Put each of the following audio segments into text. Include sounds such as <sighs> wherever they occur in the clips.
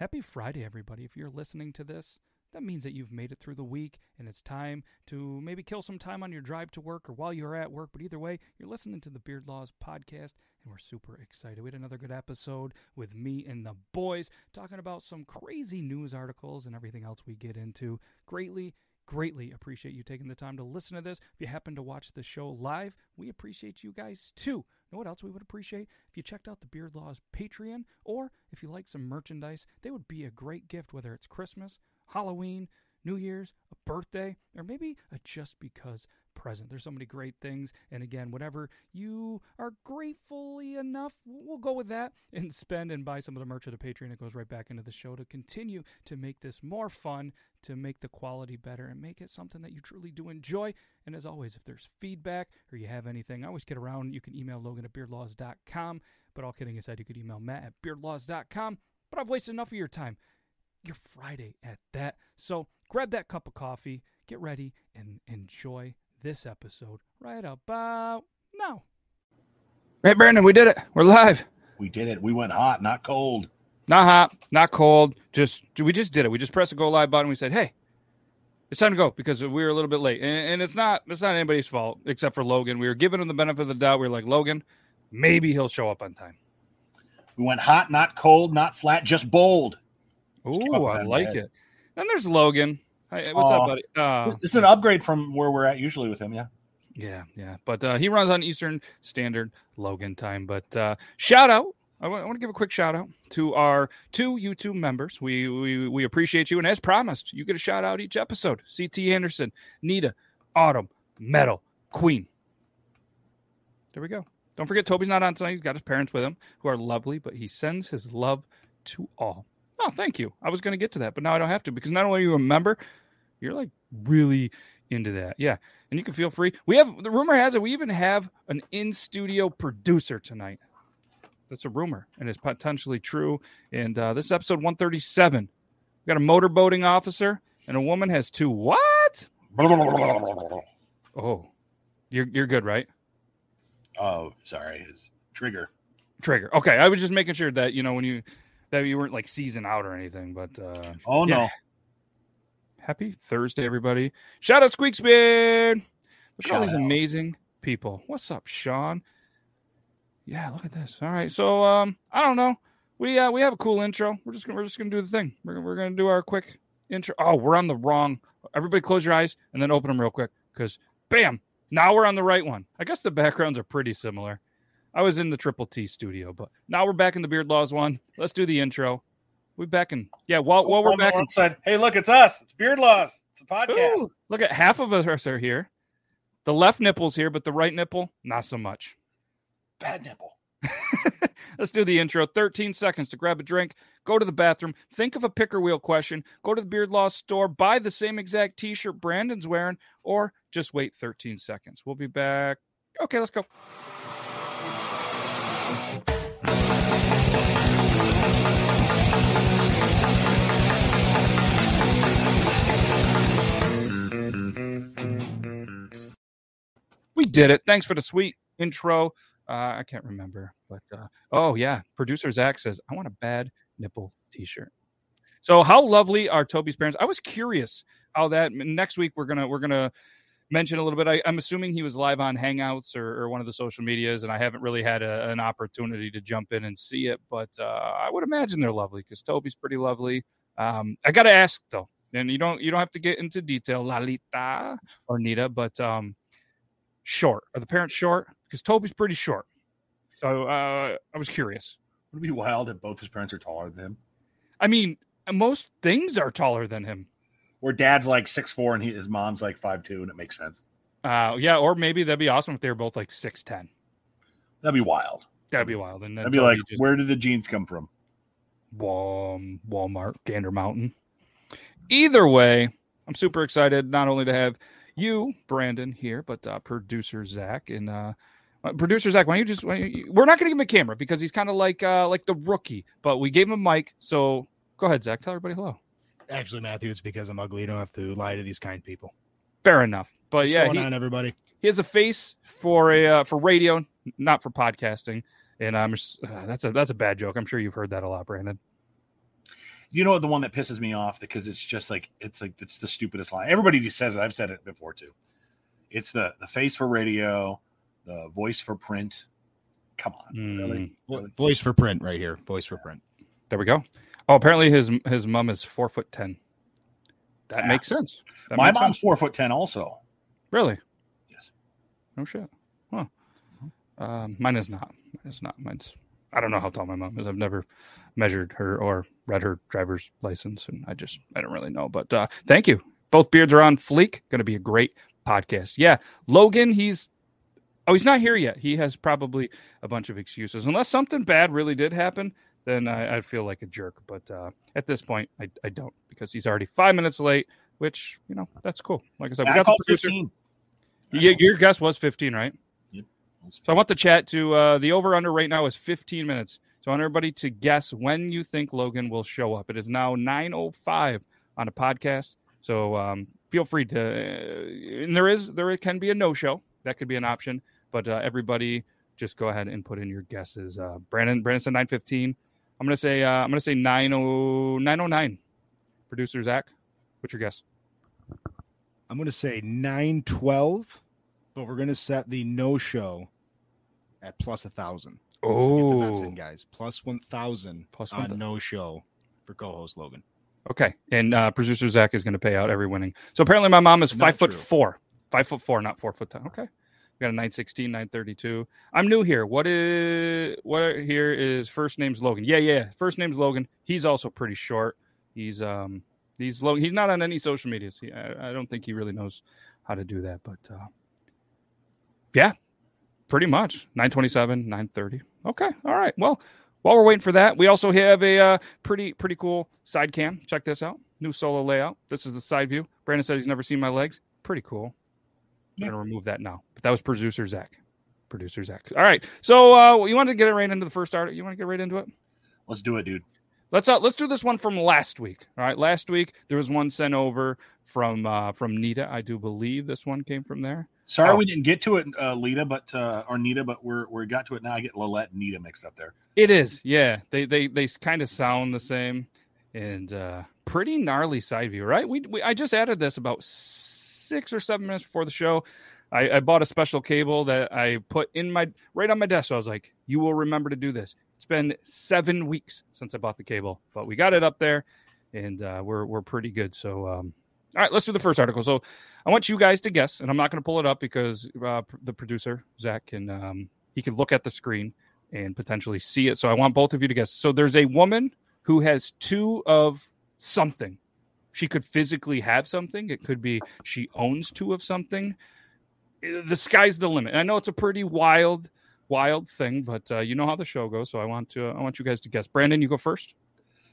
Happy Friday, everybody. If you're listening to this, that means that you've made it through the week and it's time to maybe kill some time on your drive to work or while you're at work. But either way, you're listening to the Beard Laws podcast and we're super excited. We had another good episode with me and the boys talking about some crazy news articles and everything else we get into. Greatly greatly appreciate you taking the time to listen to this. If you happen to watch the show live, we appreciate you guys too. Know what else we would appreciate? If you checked out the Beard Laws Patreon, or if you like some merchandise, they would be a great gift, whether it's Christmas, Halloween, New Year's, a birthday, or maybe a just because present. There's so many great things. And again, whatever you are gratefully enough, we'll go with that and spend and buy some of the merch of the Patreon. It goes right back into the show to continue to make this more fun, to make the quality better, and make it something that you truly do enjoy. And as always, if there's feedback or you have anything, I always get around. You can email Logan at beardlaws.com. But all kidding aside, you could email Matt at beardlaws.com. But I've wasted enough of your time. Your Friday at that. So grab that cup of coffee, get ready, and enjoy this episode right about now. Hey, Brandon, we did it. We're live. We did it. We went hot, not cold. Not hot, not cold. Just we just did it. We just pressed the go live button. We said, "Hey, it's time to go," because we were a little bit late, and, and it's not it's not anybody's fault except for Logan. We were giving him the benefit of the doubt. We were like, Logan, maybe he'll show up on time. We went hot, not cold, not flat, just bold. Ooh, I like bed. it. Then there's Logan. Hey, what's up, buddy? Uh, this is an upgrade from where we're at usually with him. Yeah. Yeah, yeah. But uh, he runs on Eastern Standard Logan time. But uh, shout out. I want, want to give a quick shout out to our two YouTube members. We, we we appreciate you. And as promised, you get a shout out each episode. CT Anderson, Nita, Autumn, Metal, Queen. There we go. Don't forget, Toby's not on tonight. He's got his parents with him, who are lovely, but he sends his love to all. Oh, thank you. I was going to get to that, but now I don't have to because not only are you a member, you're like really into that. Yeah. And you can feel free. We have the rumor has it we even have an in studio producer tonight. That's a rumor and it's potentially true. And uh, this is episode 137. We got a motorboating officer and a woman has two what? Oh, you're you're good, right? Oh, sorry. It's trigger. Trigger. Okay. I was just making sure that, you know, when you that you weren't like season out or anything, but uh oh yeah. no. Happy Thursday, everybody. Shout out Squeaksbeard. Look Shout at all these out. amazing people. What's up, Sean? Yeah, look at this. All right. So um, I don't know. We uh we have a cool intro. We're just gonna we're just gonna do the thing. We're, we're gonna do our quick intro. Oh, we're on the wrong. Everybody close your eyes and then open them real quick. Because bam, now we're on the right one. I guess the backgrounds are pretty similar. I was in the Triple T studio, but now we're back in the Beard Laws one. Let's do the intro. We back in. Yeah, while, while we're back inside. Hey, look, it's us. It's Beard Laws. It's a podcast. Ooh, look at half of us are here. The left nipple's here, but the right nipple, not so much. Bad nipple. <laughs> Let's do the intro. 13 seconds to grab a drink, go to the bathroom, think of a picker wheel question, go to the Beard Laws store, buy the same exact t shirt Brandon's wearing, or just wait 13 seconds. We'll be back. Okay, let's go. We did it. Thanks for the sweet intro. Uh, I can't remember, but uh, oh yeah, producer Zach says I want a bad nipple T-shirt. So how lovely are Toby's parents? I was curious how that next week we're gonna we're gonna mention a little bit. I, am assuming he was live on Hangouts or, or, one of the social medias, and I haven't really had a, an opportunity to jump in and see it. But uh, I would imagine they're lovely because Toby's pretty lovely. Um, I got to ask though, and you don't you don't have to get into detail, Lalita or Nita, but um, short? Are the parents short? Because Toby's pretty short. So uh, I was curious. Would it be wild if both his parents are taller than him? I mean, most things are taller than him. Or dad's like six four and he, his mom's like five two, and it makes sense. Uh, yeah, or maybe that'd be awesome if they were both like six ten. That'd be wild. That'd be wild. And that'd be like, just... where did the jeans come from? Walmart, Gander Mountain. Either way, I'm super excited not only to have you, Brandon, here, but uh, producer Zach and uh, uh producer Zach. Why don't you just? Don't you, we're not going to give him a camera because he's kind of like uh, like the rookie, but we gave him a mic. So go ahead, Zach. Tell everybody hello. Actually, Matthew, it's because I'm ugly. You don't have to lie to these kind people. Fair enough. But What's yeah, going he, on, everybody. He has a face for a uh, for radio, not for podcasting. And I'm just, uh, that's a that's a bad joke. I'm sure you've heard that a lot, Brandon. You know the one that pisses me off because it's just like it's like it's the stupidest line. Everybody just says it. I've said it before too. It's the the face for radio, the voice for print. Come on, Mm. really? Really? Voice for print right here. Voice for print. There we go. Oh, apparently his his mom is four foot ten. That Ah. makes sense. That My makes mom's sense. four foot ten, also. really. Yes. No shit. Huh. Um, mine is not. Mine is not. Mine's. I don't know how tall my mom is. I've never measured her or read her driver's license, and I just I don't really know. But uh, thank you. Both beards are on fleek. Going to be a great podcast. Yeah, Logan. He's oh he's not here yet. He has probably a bunch of excuses. Unless something bad really did happen, then I, I feel like a jerk. But uh, at this point, I, I don't because he's already five minutes late. Which you know that's cool. Like I said, we got the producer. 15. Yeah, your guess was 15, right? Yep. So I want the chat to uh, the over under right now is 15 minutes. So I want everybody to guess when you think Logan will show up. It is now 9:05 on a podcast. So um, feel free to. Uh, and there is there can be a no show. That could be an option. But uh, everybody just go ahead and put in your guesses. Uh, Brandon Brandon said 9:15. I'm gonna say uh, I'm gonna say 90 909. Producer Zach, what's your guess? I'm going to say 912, but we're going to set the no show at plus a thousand. So get the bets in, Oh, guys. Plus 1,000 Plus on no show for co-host Logan. Okay, and uh, producer Zach is going to pay out every winning. So apparently, my mom is Not five foot true. four, five foot four, not four foot ten. Okay, we got a 916, 932. I'm new here. What is what here is first name's Logan? Yeah, yeah, first name's Logan. He's also pretty short. He's um he's low. He's not on any social medias. He, I, I don't think he really knows how to do that. But uh, yeah, pretty much 927, 930. Okay, all right. Well, while we're waiting for that, we also have a uh, pretty pretty cool side cam. Check this out. New solo layout. This is the side view. Brandon said he's never seen my legs. Pretty cool. Yeah. We're gonna remove that now. But that was producer Zach. Producer Zach. All right. So uh, you want to get it right into the first article? You want to get right into it? Let's do it, dude. Let's uh, let's do this one from last week. All right, last week there was one sent over from uh, from Nita. I do believe this one came from there. Sorry Oh. we didn't get to it, uh, Lita, but uh, or Nita, but we're we got to it now. I get Lilette and Nita mixed up there. It is, yeah. They they they kind of sound the same, and uh, pretty gnarly side view, right? We, we I just added this about six or seven minutes before the show. I, I bought a special cable that I put in my right on my desk. So I was like, "You will remember to do this." It's been seven weeks since I bought the cable, but we got it up there, and uh, we're we're pretty good. So, um, all right, let's do the first article. So, I want you guys to guess, and I'm not going to pull it up because uh, the producer Zach can um, he can look at the screen and potentially see it. So I want both of you to guess. So there's a woman who has two of something. She could physically have something. It could be she owns two of something. Uh, The sky's the limit. I know it's a pretty wild, wild thing, but uh, you know how the show goes. So I want to, I want you guys to guess. Brandon, you go first.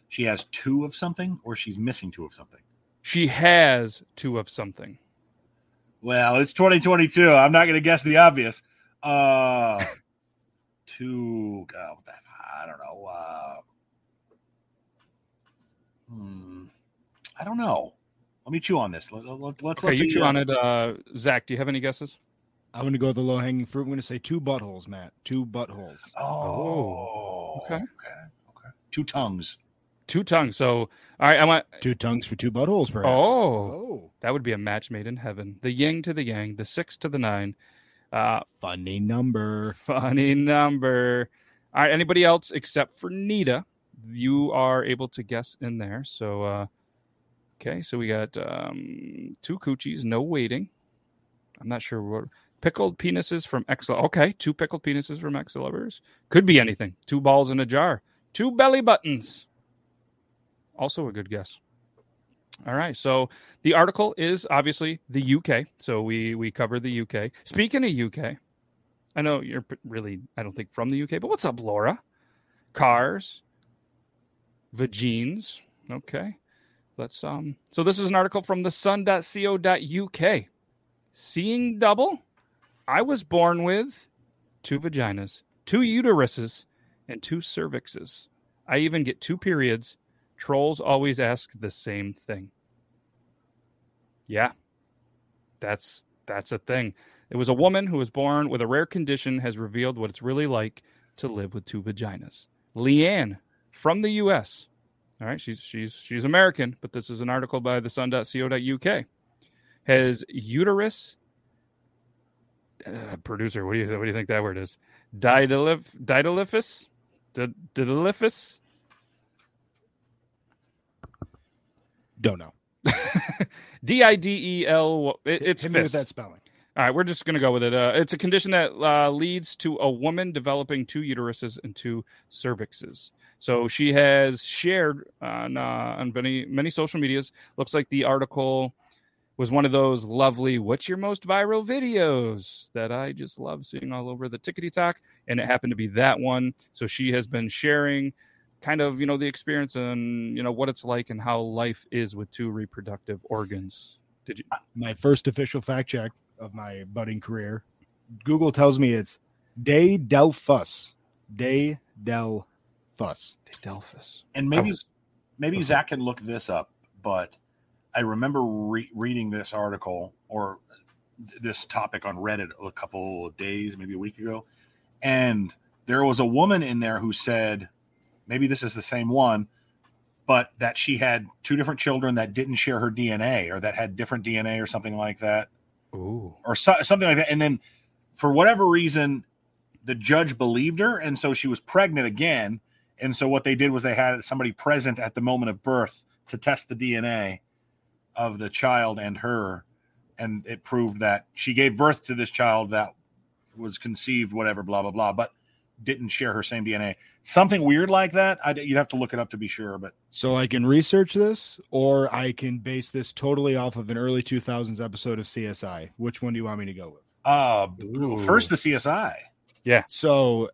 She has two of something, or she's missing two of something. She has two of something. Well, it's 2022. I'm not going to guess the obvious. Uh, <laughs> two. What I don't know. Uh, hmm, I don't know. Let me chew on this. Let, let, let's Okay, let you the, chew uh, on it. Uh, Zach, do you have any guesses? I'm going to go with the low hanging fruit. I'm going to say two buttholes, Matt. Two buttholes. Oh, okay. okay, okay. Two tongues. Two tongues. So, all right, I want Two tongues for two buttholes, perhaps. Oh. oh. that would be a match made in heaven. The yin to the yang, the six to the nine. Uh, Funny number. funny number. All right, anybody else except for Nita, you are able to guess in there. So, uh, okay, so we got um, two coochies, no waiting. I'm not sure what pickled penises from X. Okay, two pickled penises from X lovers. Could be anything. Two balls in a jar. Two belly buttons. Also a good guess. All right. So the article is obviously the UK. So we we cover the UK. Speaking of UK, I know you're really I don't think from the UK, but what's up, Laura? Cars, vagines. Okay. Let's um so this is an article from the sun.co.uk. Seeing double? I was born with two vaginas, two uteruses, and two cervixes. I even get two periods. Trolls always ask the same thing. Yeah. That's that's a thing. It was a woman who was born with a rare condition has revealed what it's really like to live with two vaginas. Leanne from the US All right, she's she's she's American, but this is an article by the sun.co.uk. Has uterus uh, producer, what do you what do you think that word is? Didelif Didelifus? Didelifus? Don't know. <laughs> D I D E L. It's Hit me with that spelling. All right, we're just going to go with it. Uh, it's a condition that uh, leads to a woman developing two uteruses and two cervixes. So she has shared on uh, on many many social medias. Looks like the article was one of those lovely "What's your most viral videos?" that I just love seeing all over the tickety talk, and it happened to be that one. So she has been sharing kind of you know the experience and you know what it's like and how life is with two reproductive organs. Did you? My first official fact check of my budding career. Google tells me it's Day Del Fuss. Day Del Fuss. Delphus. And maybe was- maybe Okay. Zach can look this up, but I remember re- reading this article or th- this topic on Reddit a couple of days, maybe a week ago, and there was a woman in there who said, maybe this is the same one, but that she had two different children that didn't share her DNA or that had different DNA or something like that. Ooh. or so, something like that. And then for whatever reason, the judge believed her, and so she was pregnant again. And so what they did was they had somebody present at the moment of birth to test the DNA of the child and her, and it proved that she gave birth to this child that was conceived, whatever, blah blah blah, but didn't share her same DNA. Something weird like that. I, you'd have to look it up to be sure, but So I can research this, or I can base this totally off of an early 2000s episode of CSI. Which one do you want me to go with? uh, Ooh. first the CSI. Yeah. So,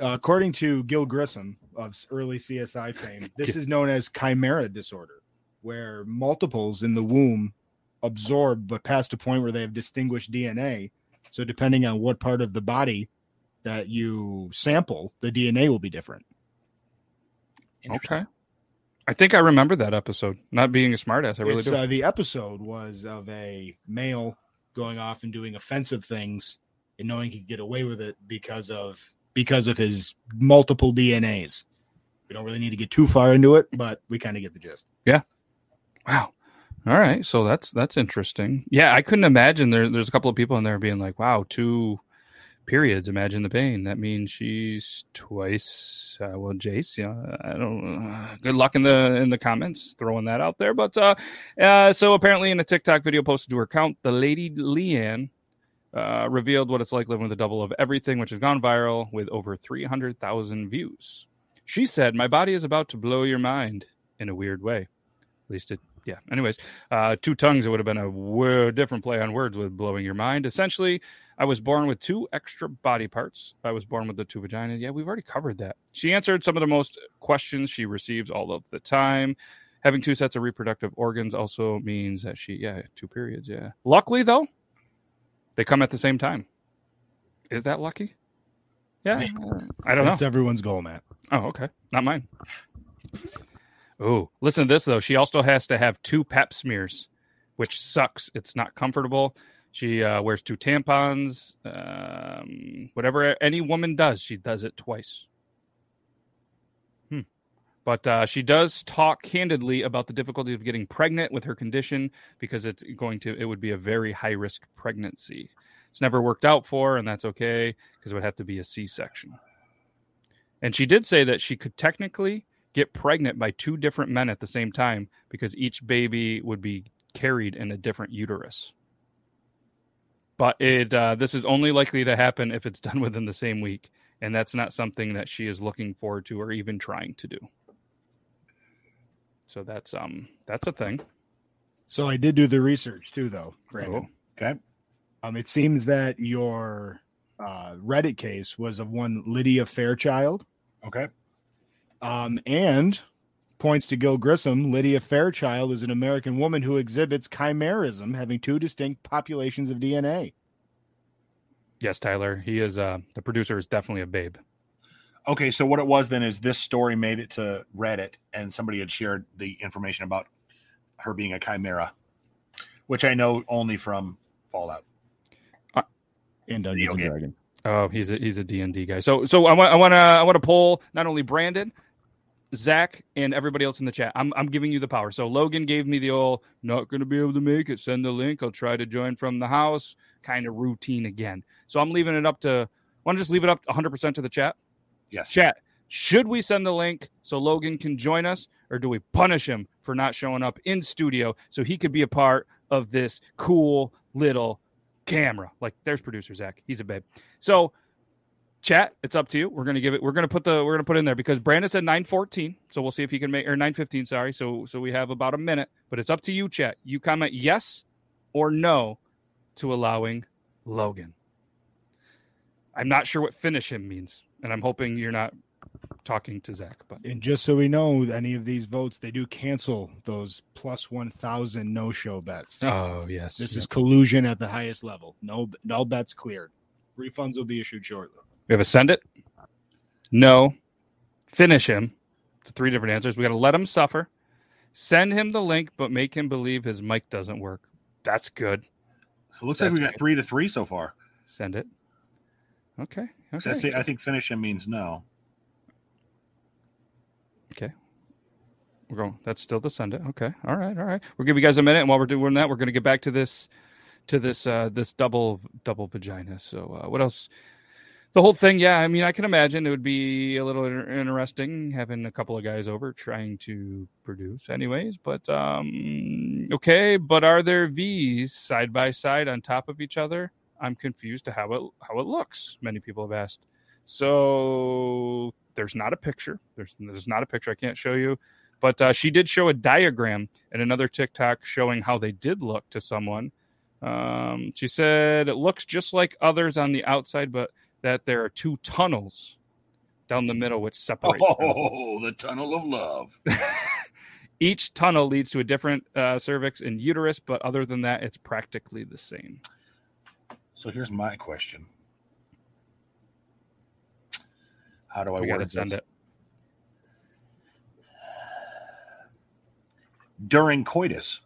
uh, according to Gil Grissom of early CSI fame, <laughs> this is known as chimera disorder, where multiples in the womb absorb but past a point where they have distinguished DNA. So, depending on what part of the body that you sample, the DNA will be different. Okay. I think I remember that episode. Not being a smartass, I really It's, do. Uh, the episode was of a male going off and doing offensive things and knowing he could get away with it because of because of his multiple DNAs. We don't really need to get too far into it, but we kind of get the gist. Yeah. Wow. All right. So that's that's interesting. Yeah, I couldn't imagine there. There's a couple of people in there being like, "Wow, two periods. Imagine the pain." That means she's twice. Uh, well, Jace, yeah, I don't. Uh, good luck in the in the comments throwing that out there. But uh, uh, so apparently, in a TikTok video posted to her account, the lady Leanne uh, revealed what it's like living with a double of everything, which has gone viral with over 300,000 views. She said, My body is about to blow your mind in a weird way. At least it, yeah. Anyways, uh, two tongues, it would have been a w- different play on words with blowing your mind. Essentially, I was born with two extra body parts. I was born with the two vaginas. Yeah, we've already covered that. She answered some of the most questions she receives all of the time. Having two sets of reproductive organs also means that she, yeah, two periods. Yeah. Luckily, though, they come at the same time. Is that lucky? Yeah, I don't know. That's everyone's goal, Matt. Oh, okay. Not mine. Oh, listen to this though. She also has to have two pap smears, which sucks. It's not comfortable. She uh, wears two tampons. Um, whatever any woman does, she does it twice. But uh, she does talk candidly about the difficulty of getting pregnant with her condition because it's going to it would be a very high risk pregnancy. It's never worked out for, and that's okay because it would have to be a C section. And she did say that she could technically get pregnant by two different men at the same time because each baby would be carried in a different uterus. But it uh, this is only likely to happen if it's done <laughs> within the same week, and that's not something that she is looking forward to or even trying to do. So that's um that's a thing. So I did do the research too, though, Brandon. Okay. Um, it seems that your uh, Reddit case was of one Lydia Fairchild, Okay. um, and points to Gil Grissom. Lydia Fairchild is an American woman who exhibits chimerism, having two distinct populations of DNA. Yes, Tyler. He is uh the producer is definitely a babe. Okay, so what it was then is this story made it to Reddit, and somebody had shared the information about her being a chimera, which I know only from Fallout. Uh, in Dungeons and Dragons. Oh, he's a he's a D and D guy. So so I want I want to I want to pull not only Brandon, Zach and everybody else in the chat. I'm I'm giving you the power. So Logan gave me the old not going to be able to make it. Send the link. I'll try to join from the house. Kind of routine again. So I'm leaving it up to. I want to just leave it up 100 percent to the chat? Yes. Chat. Should we send the link so Logan can join us, or do we punish him for not showing up in studio so he could be a part of this cool little camera? Like, there's producer Zach. He's a babe. So chat it's up to you we're gonna give it we're gonna put the we're gonna put in there because brandon said 914 so we'll see if he can make or 915 sorry so so we have about a minute but it's up to you chat you comment yes or no to allowing logan i'm not sure what finish him means and i'm hoping you're not talking to zach but And just so we know, any of these votes, they do cancel those plus 1,000 no show bets. oh yes This is collusion at the highest level. No, no bets cleared. Refunds will be issued shortly. we have a send it no finish him the three different answers we got to let him suffer send him the link but make him believe his mic doesn't work that's good So it looks like we That's got three to three so far. Send it. Okay. I, Okay. see, I think finish him means no. Okay. We're going. That's still the Sunday. Okay. All right. All right. We'll give you guys a minute, and while we're doing that, we're going to get back to this, to this, uh, this double, double vagina. So, uh, what else? The whole thing. Yeah. I mean, I can imagine it would be a little inter- interesting having a couple of guys over trying to produce, anyways. But um, okay. But are there V's side by side on top of each other? I'm confused to how it how it looks. Many people have asked. So there's not a picture. There's there's not a picture. I can't show you. But uh, she did show a diagram in another TikTok showing how they did look to someone. Um, she said it looks just like others on the outside, but that there are two tunnels down the middle which separate. them. Oh, the tunnel of love. <laughs> Each tunnel leads to a different uh, cervix and uterus, but other than that, it's practically the same. So here's my question. How do I we word send this? it. During coitus,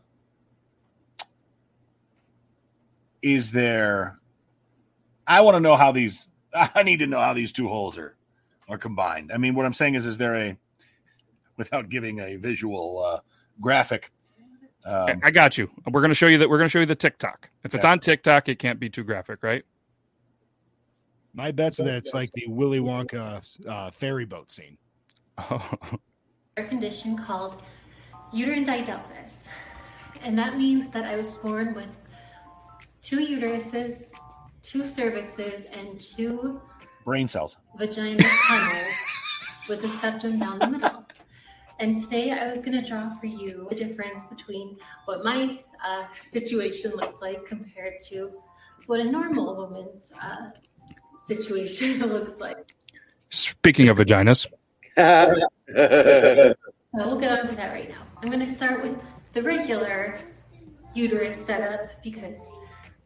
is there? I want to know how these. <laughs> I need to know how these two holes are are combined. I mean, what I'm saying is, is there a, without giving a visual uh, graphic? Okay, Um, I got you. We're gonna show you that. We're gonna show you the TikTok. If it's Yeah. on TikTok, it can't be too graphic, right? My bet's that it's like the Willy Wonka uh, ferry boat scene. <laughs> Oh, a condition called uterine didelphys. And that means that I was born with two uteruses, two cervixes, and two brain cells. vagina tunnels with a septum down the middle. And today I was going to draw for you the difference between what my uh, situation looks like compared to what a normal woman's uh, situation <laughs> looks like. speaking of vaginas, <laughs> So we'll get on to that right now. I'm going to start with the regular uterus setup because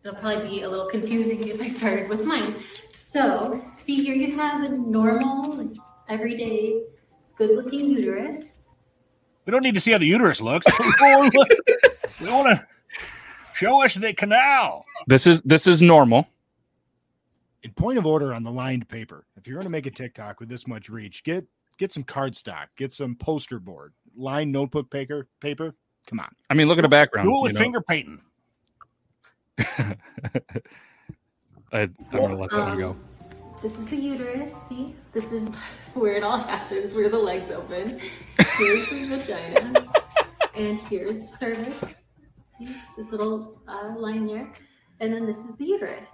it'll probably be a little confusing if I started with mine. So, see here you have a normal, everyday, good looking uterus. We don't need to see how the uterus looks. we want to show us the canal. this is this is normal. In point of order on the lined paper, if you're going to make a TikTok with this much reach, get get some cardstock, get some poster board, lined notebook paper. Paper. Come on. I mean, look at the background. Do it you with know? finger painting. <laughs> I, I'm gonna let that one go. This is the uterus. See, this is <laughs> where it all happens, where the legs open. Here's the vagina, and here's the cervix. See this little uh, line there, and then this is the uterus.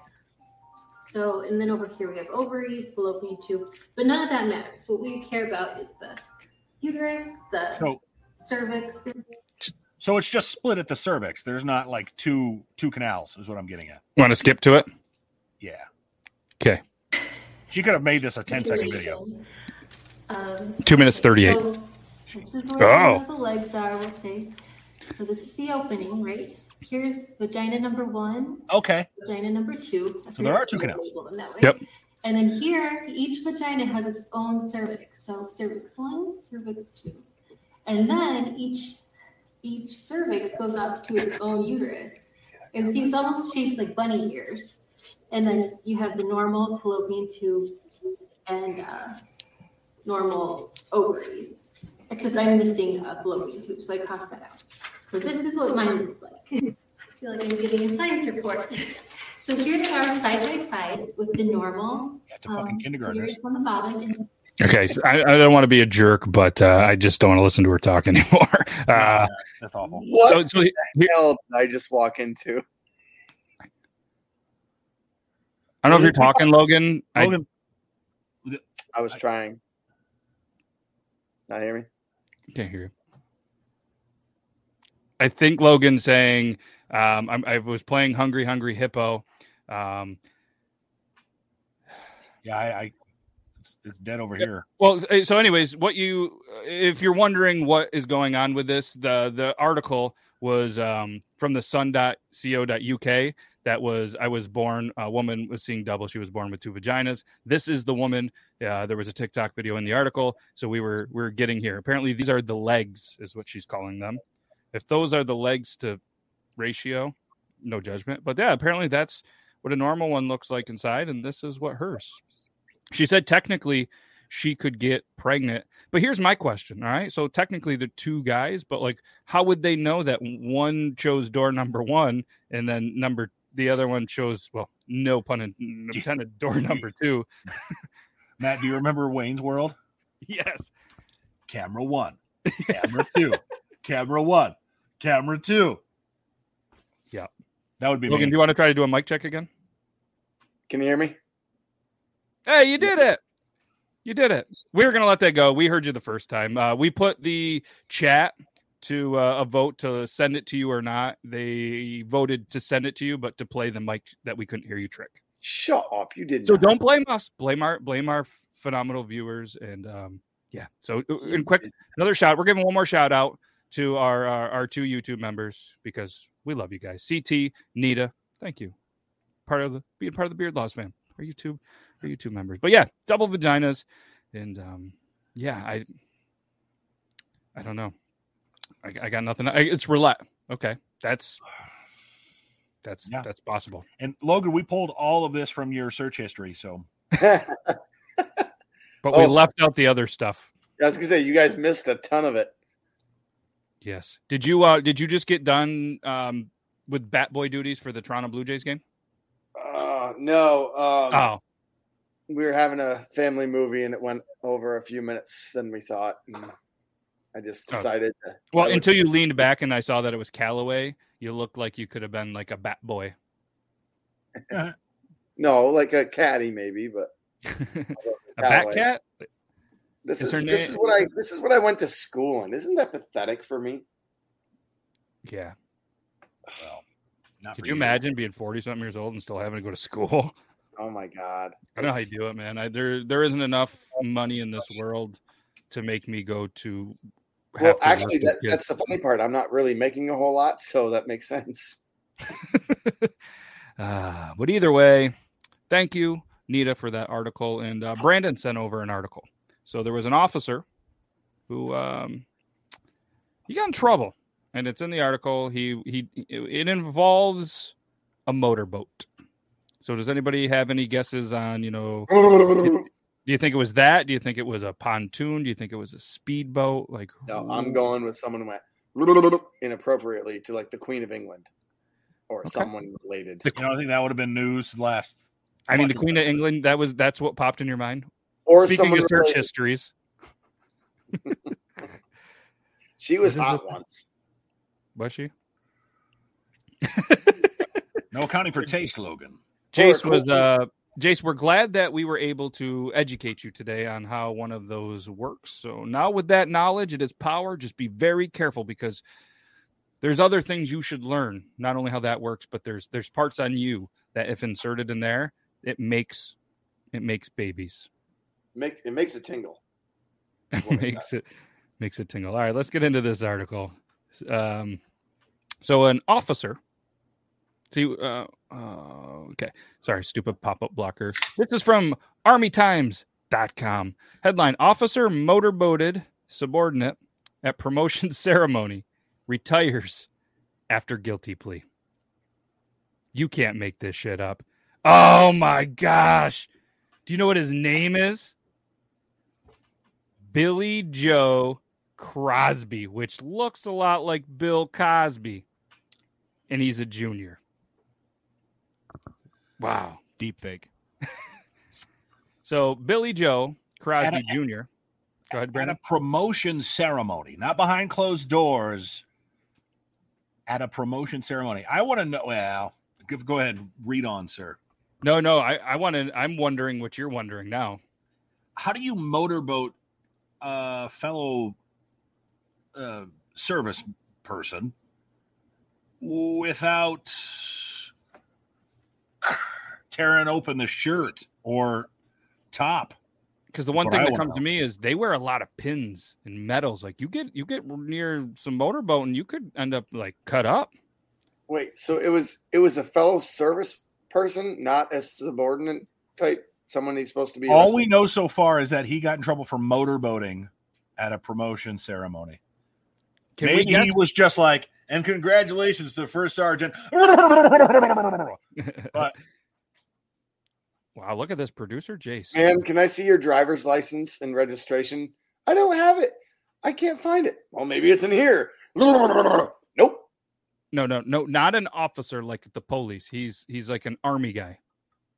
So, and then over here we have ovaries, fallopian tube, but none of that matters. What we care about is the uterus, the So, cervix. so it's just split at the cervix. There's not like two two canals. Is what I'm getting at. Want to skip to it? Yeah. 'Kay. She could have made this a 10 second video. Um, Two minutes thirty-eight. So this is where Oh. the legs are, we'll see. So this is the opening, right? Here's vagina number one, Okay. vagina number two. So there are two canals. label them that way. Yep. And then here, each vagina has its own cervix. So cervix one, cervix two. And then each each cervix goes up to its own uterus. And see, it's almost shaped like bunny ears. And then you have the normal fallopian tube and uh, normal ovaries. except I'm missing a fallopian tube, so I crossed that out. So this is what mine looks like. <laughs> I feel like I'm getting a science report. <laughs> So here they are side by side with the normal. Yeah, to fucking um, kindergartners. on the bottom and Okay, so I, I don't want to be a jerk, but uh, I just don't want to listen to her talk <laughs> anymore. Uh, Yeah, that's awful. What so, so he- the hell did I just walk into? I don't know if you're talking, Logan. I, Logan, I was trying. Not hear me? can't hear you. I think Logan's saying um, I'm, I was playing Hungry Hungry Hippo. Um, yeah, I, I it's, it's dead over here. Well, so anyways, what you if you're wondering what is going on with this, the the article was um, from the sun.co.uk that was I was born a woman was seeing double she was born with two vaginas. This is the woman uh, there was a TikTok video in the article so we were we are getting here. Apparently these are the legs is what she's calling them. If those are the legs to ratio, no judgment. But yeah, apparently that's what a normal one looks like inside and this is what hers. She said technically she could get pregnant. But here's my question. All right. So technically the two guys, but like how would they know that one chose door number one and then number the other one chose well, no pun intended, door <laughs> number two. <laughs> Matt, do you remember Wayne's World? Yes. Camera one, camera two, <laughs> camera one, camera two. Yeah. That would be Logan, me. do you want to try to do a mic check again? Can you hear me? Hey, you did it. You did it. We were going to let that go. We heard you the first time. Uh, we put the chat to uh, a vote to send it to you or not. They voted to send it to you, but to play the mic that we couldn't hear you trick. Shut up! You did. So not. don't blame us. Blame our blame our phenomenal viewers. And um, yeah. So uh, and quick, another shout. We're giving one more shout out to our, our our two YouTube members because we love you guys. CT, Nita, thank you. Part of the being part of the Beard Laws fam. Our YouTube, our YouTube members. But yeah, double vaginas, and um, yeah, I I don't know. I, I got nothing. I, it's roulette. Okay, that's that's Yeah. that's possible. And Logan, we pulled all of this from your search history. So <laughs> But we Oh. left out the other stuff. I was gonna say you guys missed a ton of it. Yes. Did you uh did you just get done um with bat boy duties for the Toronto Blue Jays game? Uh, no, um, Oh, we were having a family movie and it went over a few minutes than we thought. And I just Oh. decided. To, well, would- until you leaned back and I saw that it was Callaway, you looked like you could have been like a bat boy. Uh-huh. no, like a caddy maybe, but <laughs> a bat cat? this Is is her this is what I this is what I went to school in. Isn't that pathetic for me? Yeah. well, not Could for you imagine being 40 something years old and still having to go to school? Oh my god! I know how you do it, man. I, there there isn't enough money in this world to make me go to Well, actually, that, that's the funny part. I'm not really making a whole lot, so that makes sense. <laughs> Uh, but either way, thank you, Nita, for that article. And uh, Brandon sent over an article. So there was an officer who um, he got in trouble, and it's in the article. He he it involves a motorboat. So does anybody have any guesses on you know? <laughs> no, Do you think it was that? Do you think it was a pontoon? Do you think it was a speedboat? Like no, I'm going with someone who went <laughs> inappropriately to like the Queen of England or Okay. someone related. The- You know, I think that would have been news last. I mean, the Queen of England. That was that's what popped in your mind. Or Speaking someone of search related. histories, <laughs> She was This hot once. was she? No accounting for taste, Logan. Chase was uh Jace, we're glad that we were able to educate you today on how one of those works. So now with that knowledge, it is power. Just be very careful because there's other things you should learn. Not only how that works, but there's there's parts on you that if inserted in there, it makes it makes babies. Make it makes it tingle. <laughs> It makes it makes it tingle. All right, let's get into this article. Um, so an officer. See, uh, uh, okay, sorry, stupid pop-up blocker. This is from ArmyTimes.com. Headline: Officer motorboated subordinate at promotion <laughs> ceremony retires after guilty plea. You can't make this shit up. Oh my gosh! Do you know what his name is? Billy Joe Crosby, which looks a lot like Bill Cosby, and he's a junior. Wow. Deep fake. <laughs> So Billy Joe Crosby a- Jr. Go ahead, At Brandon. a promotion ceremony, not behind closed doors. At a promotion ceremony, I want to know. Well, go, go ahead, read on, sir. No, no, I, I want to. I'm wondering what you're wondering now. How do you motorboat a fellow uh, service person without <sighs> tearing open the shirt or top? Because the one What thing I that wanna comes to me is they wear a lot of pins and medals. Like you get you get near some motorboat and you could end up like cut up. Wait, so it was it was a fellow service person, not a subordinate type, someone he's supposed to be. All we know so far is that he got in trouble for motorboating at a promotion ceremony. Can Maybe he was just like, and congratulations to the first sergeant. <laughs> But wow, look at this producer, Jace. Ma'am, can I see your driver's license and registration? I don't have it. I can't find it. Well, maybe it's in here. <laughs> Nope. No, no, no, not an officer like the police. He's he's like an army guy,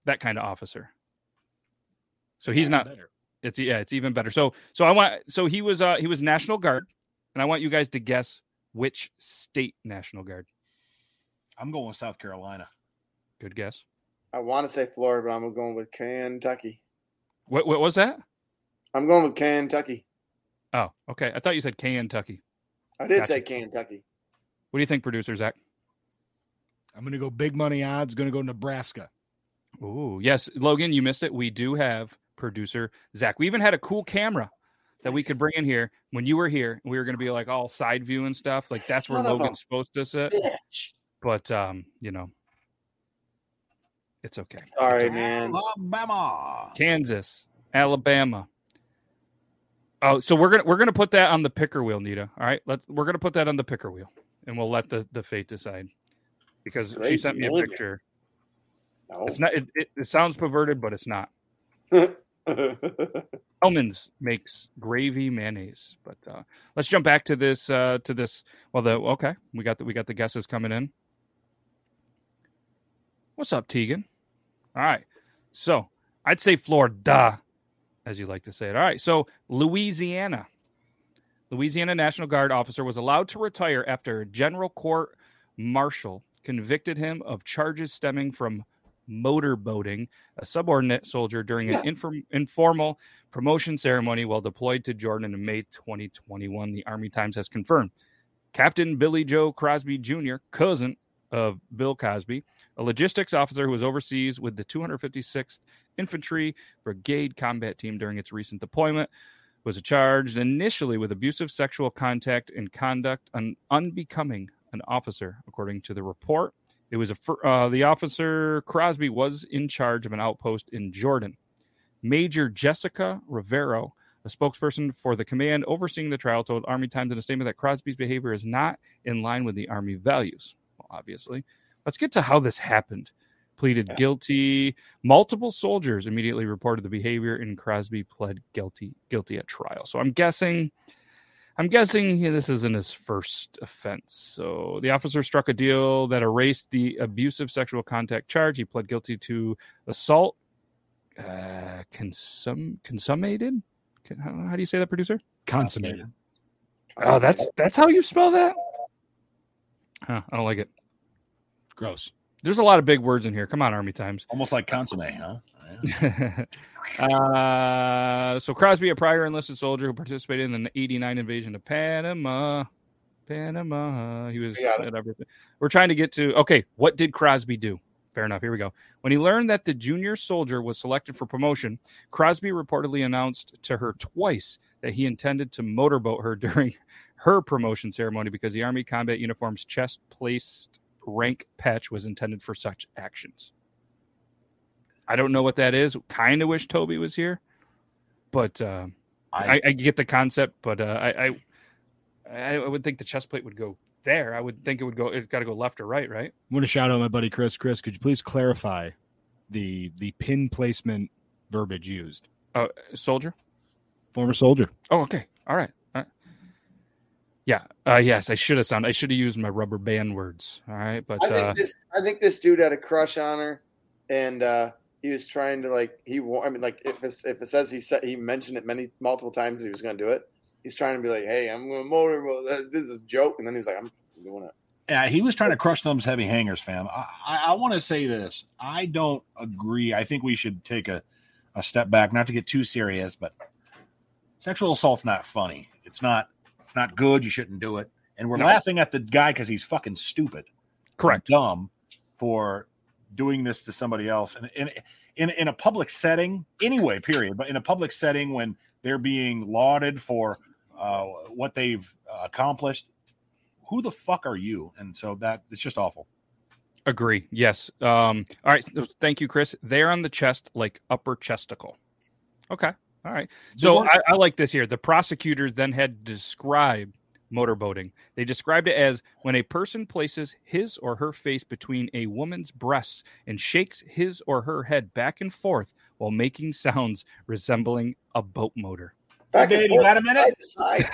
that kind of officer. So he's not. Better. It's yeah, it's even better. So so I want so he was uh he was National Guard, and I want you guys to guess which state National Guard. I'm going with South Carolina. Good guess. I want to say Florida, but I'm going with Kentucky. What what was that? I'm going with Kentucky. Oh, okay. I thought you said Kentucky. I did Gotcha. say Kentucky. What do you think, producer Zach? I'm going to go big money odds. Going to go Nebraska. Ooh, yes, Logan, you missed it. We do have producer Zach. We even had a cool camera that we could bring in here when you were here. We were going to be like all side view and stuff. Like that's where Son of a Logan's supposed to sit. Bitch. But um, you know, it's okay. Sorry, man. Alabama. Kansas, Alabama. Oh, so we're gonna we're gonna put that on the picker wheel, Nita. All right, let we're gonna put that on the picker wheel, and we'll let the the fate decide. Because she sent me a picture. No. It's not. It, it, it sounds perverted, but it's not. <laughs> <laughs> Hellmann's makes gravy mayonnaise. But uh, let's jump back to this. Uh, to this. Well, the okay, we got the we got the guesses coming in. What's up, Tegan? All right, so I'd say Florida, as you like to say it. All right, so Louisiana. Louisiana National Guard officer was allowed to retire after a general court martial convicted him of charges stemming from motorboating a subordinate soldier during an inform- informal promotion ceremony while deployed to Jordan in May 2021. The Army Times has confirmed. Captain Billy Joe Crosby Jr., cousin of Bill Cosby, a logistics officer who was overseas with the 256th Infantry Brigade combat team during its recent deployment, was charged initially with abusive sexual contact and conduct un- unbecoming an officer, according to the report. It was a uh, the officer Crosby was in charge of an outpost in Jordan. Major Jessica Rivero, a spokesperson for the command overseeing the trial, told Army Times in a statement that Crosby's behavior is not in line with the Army values. Well, obviously, let's get to how this happened. Pleaded Yeah. guilty. Multiple soldiers immediately reported the behavior, and Crosby pled guilty guilty at trial. So I'm guessing I'm guessing this isn't his first offense. So the officer struck a deal that erased the abusive sexual contact charge. He pled guilty to assault, uh, consum consummated. How, how do you say that, producer? Consummated. Oh, that's that's how you spell that. Huh, I don't like it. Gross. There's a lot of big words in here. Come on, Army Times. Almost like consomme, huh? <laughs> uh, so Crosby, a prior enlisted soldier who participated in the '89 invasion of Panama. Panama. He was at everything. We're trying to get to okay. What did Crosby do? Fair enough. Here we go. When he learned that the junior soldier was selected for promotion, Crosby reportedly announced to her twice that he intended to motorboat her <laughs> during her promotion ceremony because the Army combat uniform's chest placed rank patch was intended for such actions. I don't know what that is. Kind of wish Toby was here, but uh, I, I get the concept. But uh, I, I I would think the chest plate would go there. I would think it would go. It's got to go left or right, right? I'm going to shout out my buddy Chris. Chris, could you please clarify the the pin placement verbiage used? Uh, soldier. Former soldier. Oh, okay. All right. All right. Yeah. Uh, yes, I should have sound. I should have used my rubber band words. All right, but I think uh, this. I think this dude had a crush on her, and uh, he was trying to like he. I mean, like if it's, if it says he said he mentioned it many multiple times that he was going to do it. He's trying to be like, "Hey, I'm going to motorboat. Uh, this is a joke," and then he was like, "I'm doing it." Yeah, he was trying to crush those heavy hangers, fam. I, I, I want to say this. I don't agree. I think we should take a, a step back, not to get too serious, but sexual assault's not funny. It's not. It's not good. You shouldn't do it. And we're No. laughing at the guy because he's fucking stupid, correct. dumb for doing this to somebody else. And in in in a public setting, anyway, period. But in a public setting when they're being lauded for uh, what they've uh, accomplished, who the fuck are you? And so that it's just awful. Agree. Yes. Um. All right. Thank you, Chris. They're on the chest like upper chesticle. Okay. All right. So I, I like this here. The prosecutors then had to describe motorboating. They described it as when a person places his or her face between a woman's breasts and shakes his or her head back and forth while making sounds resembling a boat motor. Back Dave, and you got a minute? side side.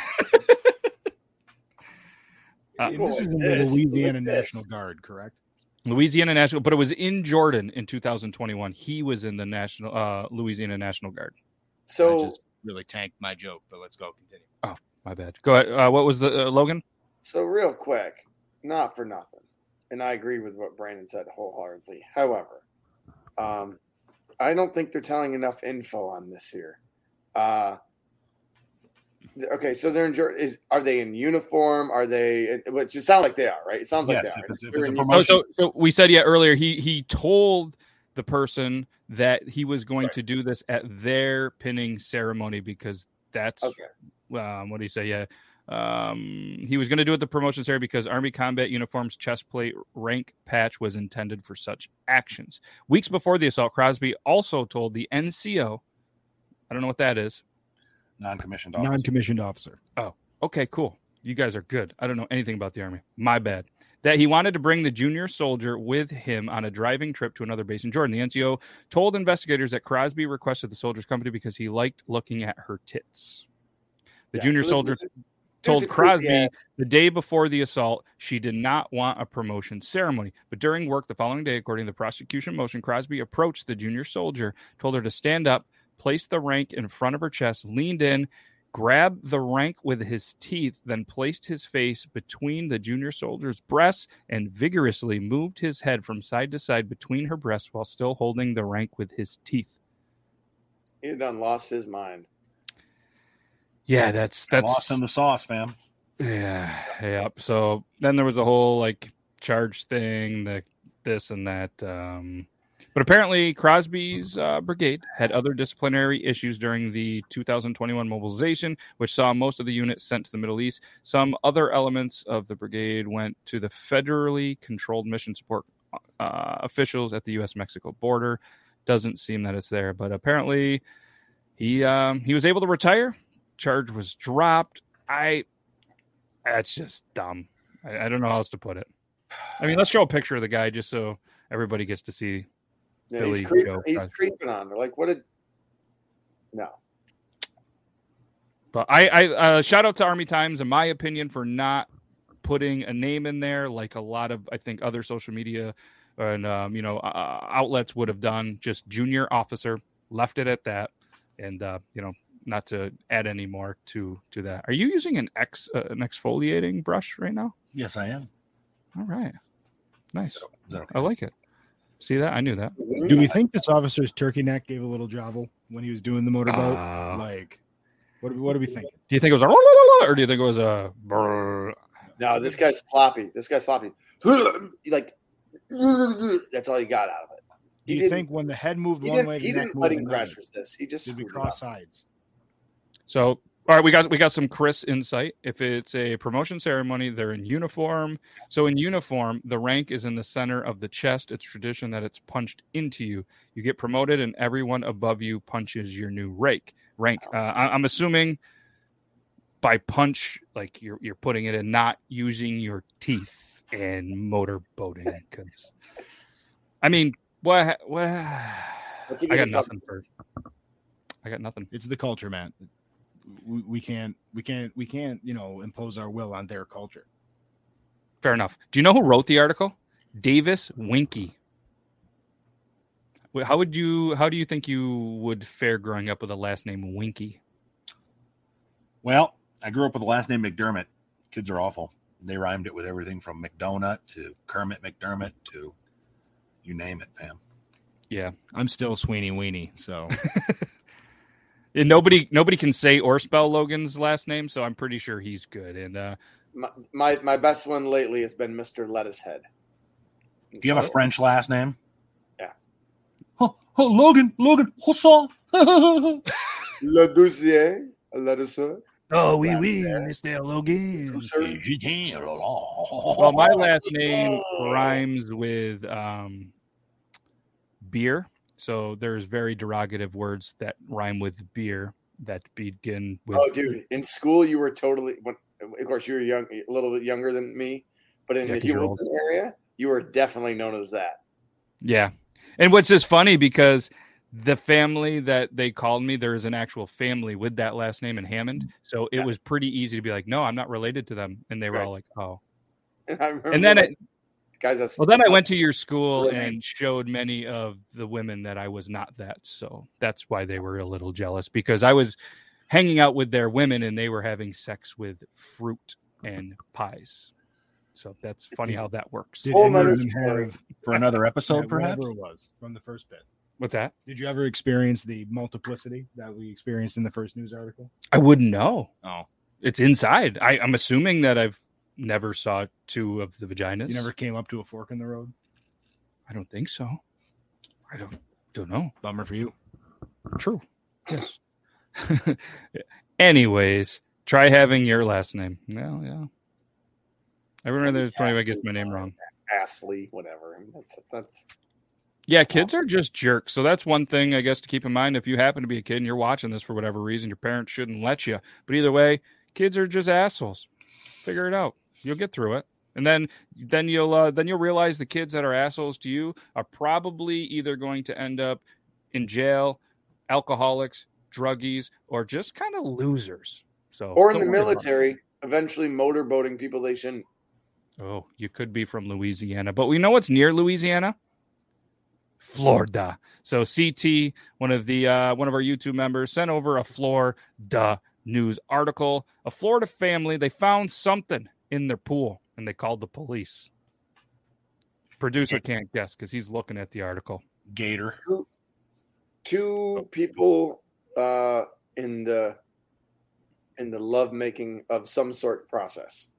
Uh, this is in the Louisiana. National Guard, correct? Louisiana National, but it was in Jordan in 2021. He was in the national uh, Louisiana National Guard. I So just really tanked my joke, but let's go continue. My bad. Go ahead. Uh, what was the uh, Logan? So real quick, not for nothing, and I agree with what Brandon said wholeheartedly. However, um, I don't think they're telling enough info on this here. Uh, okay, so they're in is are they in uniform? Are they? Which it sounds like they are, right? It sounds like Yes, they are. if it's- They're it's in Oh, so, so we said yeah earlier. He he told the person that he was going Right. to do this at their pinning ceremony because that's Okay. Um, what do you say? Yeah. Um, he was going to do it at the promotions ceremony because Army Combat Uniform's chest plate rank patch was intended for such actions. Weeks before the assault, Crosby also told the NCO, I don't know what that is. non-commissioned officer. Non-commissioned officer. Oh, okay, cool. You guys are good. I don't know anything about the Army. My bad. That he wanted to bring the junior soldier with him on a driving trip to another base in Jordan. The NCO told investigators that Crosby requested the soldier's company because he liked looking at her tits. The Yeah, junior so soldier this told dude's a creepy Crosby the day before the assault she did not want a promotion ceremony. But during work the following day, according to the prosecution motion, Crosby approached the junior soldier, told her to stand up, placed the rank in front of her chest, leaned in, grabbed the rank with his teeth, then placed his face between the junior soldier's breasts and vigorously moved his head from side to side between her breasts while still holding the rank with his teeth. He had done lost his mind. Yeah, that's That's lost in the sauce, fam. Yeah, yeah. So then there was a whole like charge thing, the this and that. Um, but apparently, Crosby's uh, brigade had other disciplinary issues during the 2021 mobilization, which saw most of the units sent to the Middle East. Some other elements of the brigade went to the federally controlled mission support uh, officials at the U.S. Mexico border. Doesn't seem that it's there, but apparently, he um, he was able to retire. Charge was dropped. I that's just dumb. I, I don't know how else to put it. I mean, let's show a picture of the guy just so everybody gets to see. Yeah, Billy he's He's creeping on her. Like what did? No. But I, I uh, shout out to Army Times, in my opinion, for not putting a name in there like a lot of I think other social media and um, you know uh, outlets would have done. Just junior officer left it at that, and uh, you know not to add any more to to that. Are you using an ex uh, an exfoliating brush right now? Yes, I am. All right, nice. Is that okay? I like it. See that? I knew that. Do we think this officer's turkey neck gave a little jobble when he was doing the motorboat? Uh, like, what, what do we think? Do you think it was a or do you think it was a brrr? No, this guy's sloppy. This guy's sloppy. Like that's all he got out of it. Do you think when the head moved He one didn't. way, He the neck didn't moved letting another? crash resist. He just Did we cross sides? So, all right, we got we got some Chris insight. If it's a promotion ceremony, they're in uniform. So in uniform, the rank is in the center of the chest. It's tradition that it's punched into you. You get promoted, and everyone above you punches your new rank. Rank. Uh, I, I'm assuming by punch, like you're you're putting it in, not using your teeth and motorboating. Because, I mean, what what? <sighs> I got nothing for. I got nothing. It's the culture, man. We, we can't we can't we can't you know impose our will on their culture. Fair enough. Do you know who wrote the article? Davis Winkie. How would you? How do you think you would fare growing up with a last name Winkie? Well, I grew up with the last name McDermott. Kids are awful. They rhymed it with everything from McDonut to Kermit McDermott to you name it, fam. Yeah, I'm still Sweeney Weenie, so <laughs> and nobody nobody can say or spell Logan's last name, so I'm pretty sure he's good. And uh, My, my my best one lately has been Mr. Lettucehead. Do you have a French last name? Yeah. Oh, oh Logan, Logan, Hossan. <laughs> Le Doucier, Lettucehead. oh oui, oui, Mr. Logan. well, well, my last name <laughs> rhymes with um, beer, so there's very derogative words that rhyme with beer that begin with. Oh, dude! In school, you were totally. Of course, you were young, a little bit younger than me, but in Yeah, the you're area, you were definitely known as that. Yeah. And what's just funny because the family that they called me, there is an actual family with that last name in Hammond. Mm. So it Yes. was pretty easy to be like, no, I'm not related to them. And they were Right. all like, oh. And, <laughs> I And then, like, it, guys, that's well, then I went to your school Really? and showed many of the women that I was not that. So that's why they were a little jealous because I was hanging out with their women and they were having sex with fruit and pies. So that's funny how that works. Did Whole any of nother them story. have for another yeah, episode, perhaps. whatever it was from the first bit? What's that? Did you ever experience the multiplicity that we experienced in the first news article? I wouldn't know. Oh, It's inside. I, I'm assuming that I've never saw two of the vaginas. you never came up to a fork in the road. I don't think so. I don't don't know. Bummer for you. True. Yes. <laughs> Anyways, try having your last name. Well, yeah. I remember there's funny if I get my name wrong. Astley, whatever. That's that's Yeah, kids are just jerks. So that's one thing I guess to keep in mind. If you happen to be a kid and you're watching this for whatever reason, your parents shouldn't let you. But either way, kids are just assholes. Figure it out. You'll get through it. And then then you'll uh, then you'll realize the kids that are assholes to you are probably either going to end up in jail, alcoholics, druggies, or just kind of losers. So or in the worry about it. military, eventually motorboating people they shouldn't. Oh, you could be from Louisiana, but we know what's near Louisiana. Florida. So CT, one of the uh, one of our YouTube members, sent over a Florida news article. A Florida family they found something in their pool and they called the police. Producer can't guess because he's looking at the article. Gator. Two people uh, in the in the love making of some sort process.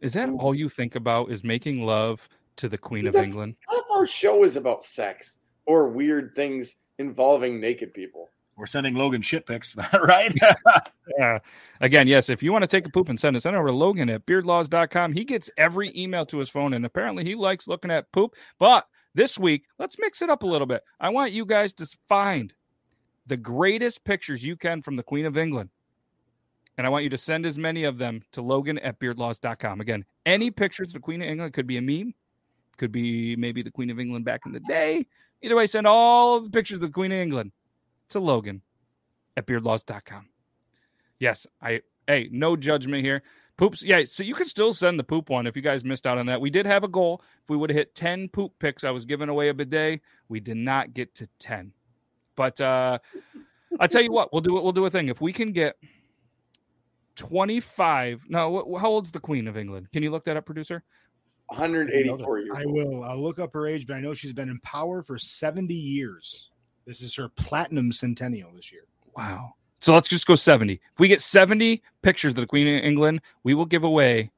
Is that all you think about? Is making love to the Queen of England? Our show is about sex or weird things involving naked people. We're sending Logan shit pics, <laughs> right? <laughs> Yeah. Again, yes, if you want to take a poop and send it, send it over to Logan at beardlaws.com. He gets every email to his phone, and apparently he likes looking at poop. But this week, let's mix it up a little bit. I want you guys to find the greatest pictures you can from the Queen of England. And I want you to send as many of them to Logan at beardlaws.com. Again, any pictures of the Queen of England could be a meme, could be maybe the Queen of England back in the day. Either way, send all the pictures of the Queen of England to Logan at beardlaws.com. Yes, I hey, no judgment here. Poops, yeah, so you can still send the poop one if you guys missed out on that. We did have a goal. If we would have hit 10 poop picks, I was giving away a bidet. We did not get to 10. But uh I tell you what, we'll do it. We'll do a thing. If we can get 25. No, wh- how old's the Queen of England? Can you look that up, producer? 184 years I will. I'll look up her age, but I know she's been in power for 70 years. This is her platinum centennial this year. Wow. So let's just go 70. If we get 70 pictures of the Queen of England, we will give away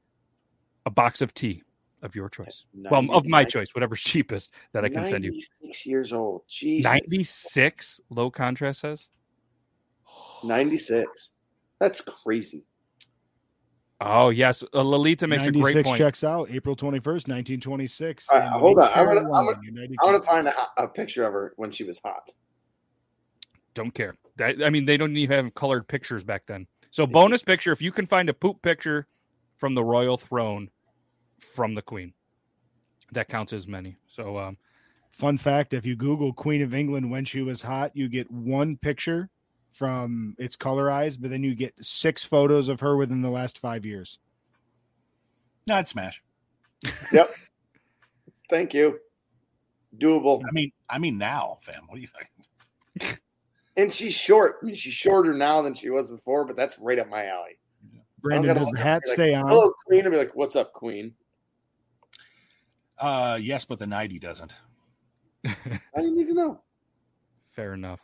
a box of tea of your choice. Well, of my 99 choice, whatever's <laughs> cheapest that I can send you. 96 years old. Jesus. 96 low contrast says. 96. That's crazy. Oh, yes. Uh, Lolita makes a great point. checks out April 21st, 1926. All right, hold on. I'm gonna- I'm London, United I want to find a, a picture of her when she was hot. Don't care. That, I mean, they don't even have colored pictures back then. So, bonus picture if you can find a poop picture from the royal throne from the Queen, that counts as many. So, um, Fun fact if you Google Queen of England when she was hot, you get one picture from it's colorized, but then you get six photos of her within the last five years. No, I'd smash. <laughs> Yep. Thank you. Doable. I mean, I mean now, fam. What do you think? And she's short. I mean, she's shorter now than she was before, but that's right up my alley. Brandon, does the hat and like, stay on? Hello, Queen. I'll be like, what's up, Queen? Uh, yes, but the ninety doesn't. I didn't need to know. Fair enough.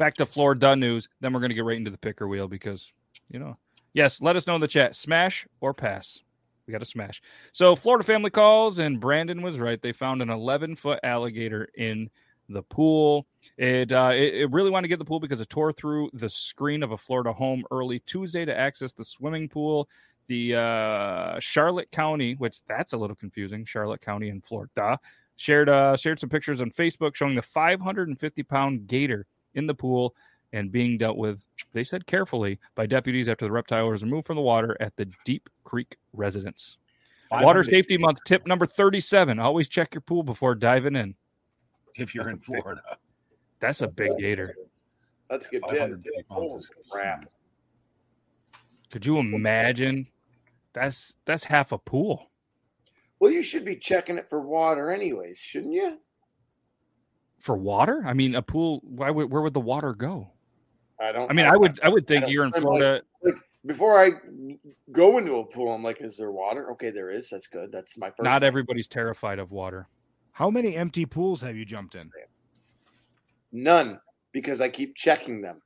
Back to Florida news. Then we're going to get right into the picker wheel because, you know, yes, let us know in the chat smash or pass. We got to smash. So, Florida family calls, and Brandon was right. They found an 11 foot alligator in the pool. It, uh, it, it really wanted to get the pool because it tore through the screen of a Florida home early Tuesday to access the swimming pool. The uh, Charlotte County, which that's a little confusing, Charlotte County in Florida, shared uh, shared some pictures on Facebook showing the 550 pound gator in the pool and being dealt with, they said carefully, by deputies after the reptile was removed from the water at the Deep Creek residence. Water 500 Safety Month tip number 37 always check your pool before diving in. If you're in <laughs> That's a big- Florida, That's a big gator. That's a good tip. 550 pounds Holy crap. Could you imagine? That's that's half a pool. Well, you should be checking it for water, anyways, shouldn't you? For water? I mean, a pool. Why would where would the water go? I don't. I mean, I would I would think don't you're in swim like- Florida. like before I go into a pool. I'm like, is there water? Okay, there is. That's good. That's my first. Not thing. everybody's terrified of water. How many empty pools have you jumped in? None because I keep checking them.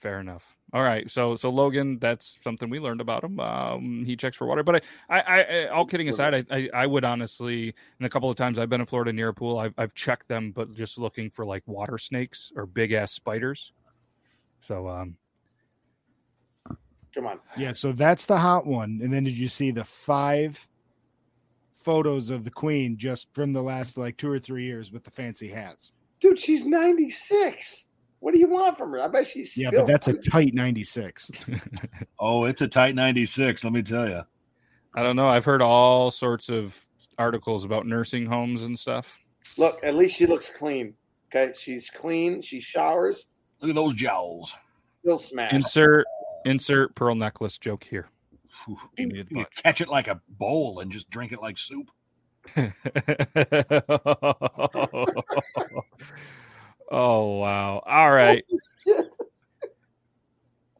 Fair enough. All right, so so Logan, that's something we learned about him. Um, he checks for water, but I, I, I, I all kidding aside, I, I, I would honestly, in a couple of times I've been in Florida near a pool, I've, I've checked them, but just looking for like water snakes or big ass spiders. So, um, Come on. Yeah, so that's the hot one. And then did you see the five photos of the queen just from the last like two or three years with the fancy hats? Dude, she's 96. What do you want from her? I bet she's Yeah, still but that's a tight 96. <laughs> oh, it's a tight ninety six. Let me tell you. I don't know. I've heard all sorts of articles about nursing homes and stuff. Look, at least she looks clean. Okay, she's clean. She showers. Look at those jowls. Still smash. Insert insert pearl necklace joke here. Whew. Beat me to the You catch it like a bowl and just drink it like soup. <laughs> <laughs> oh wow! All right,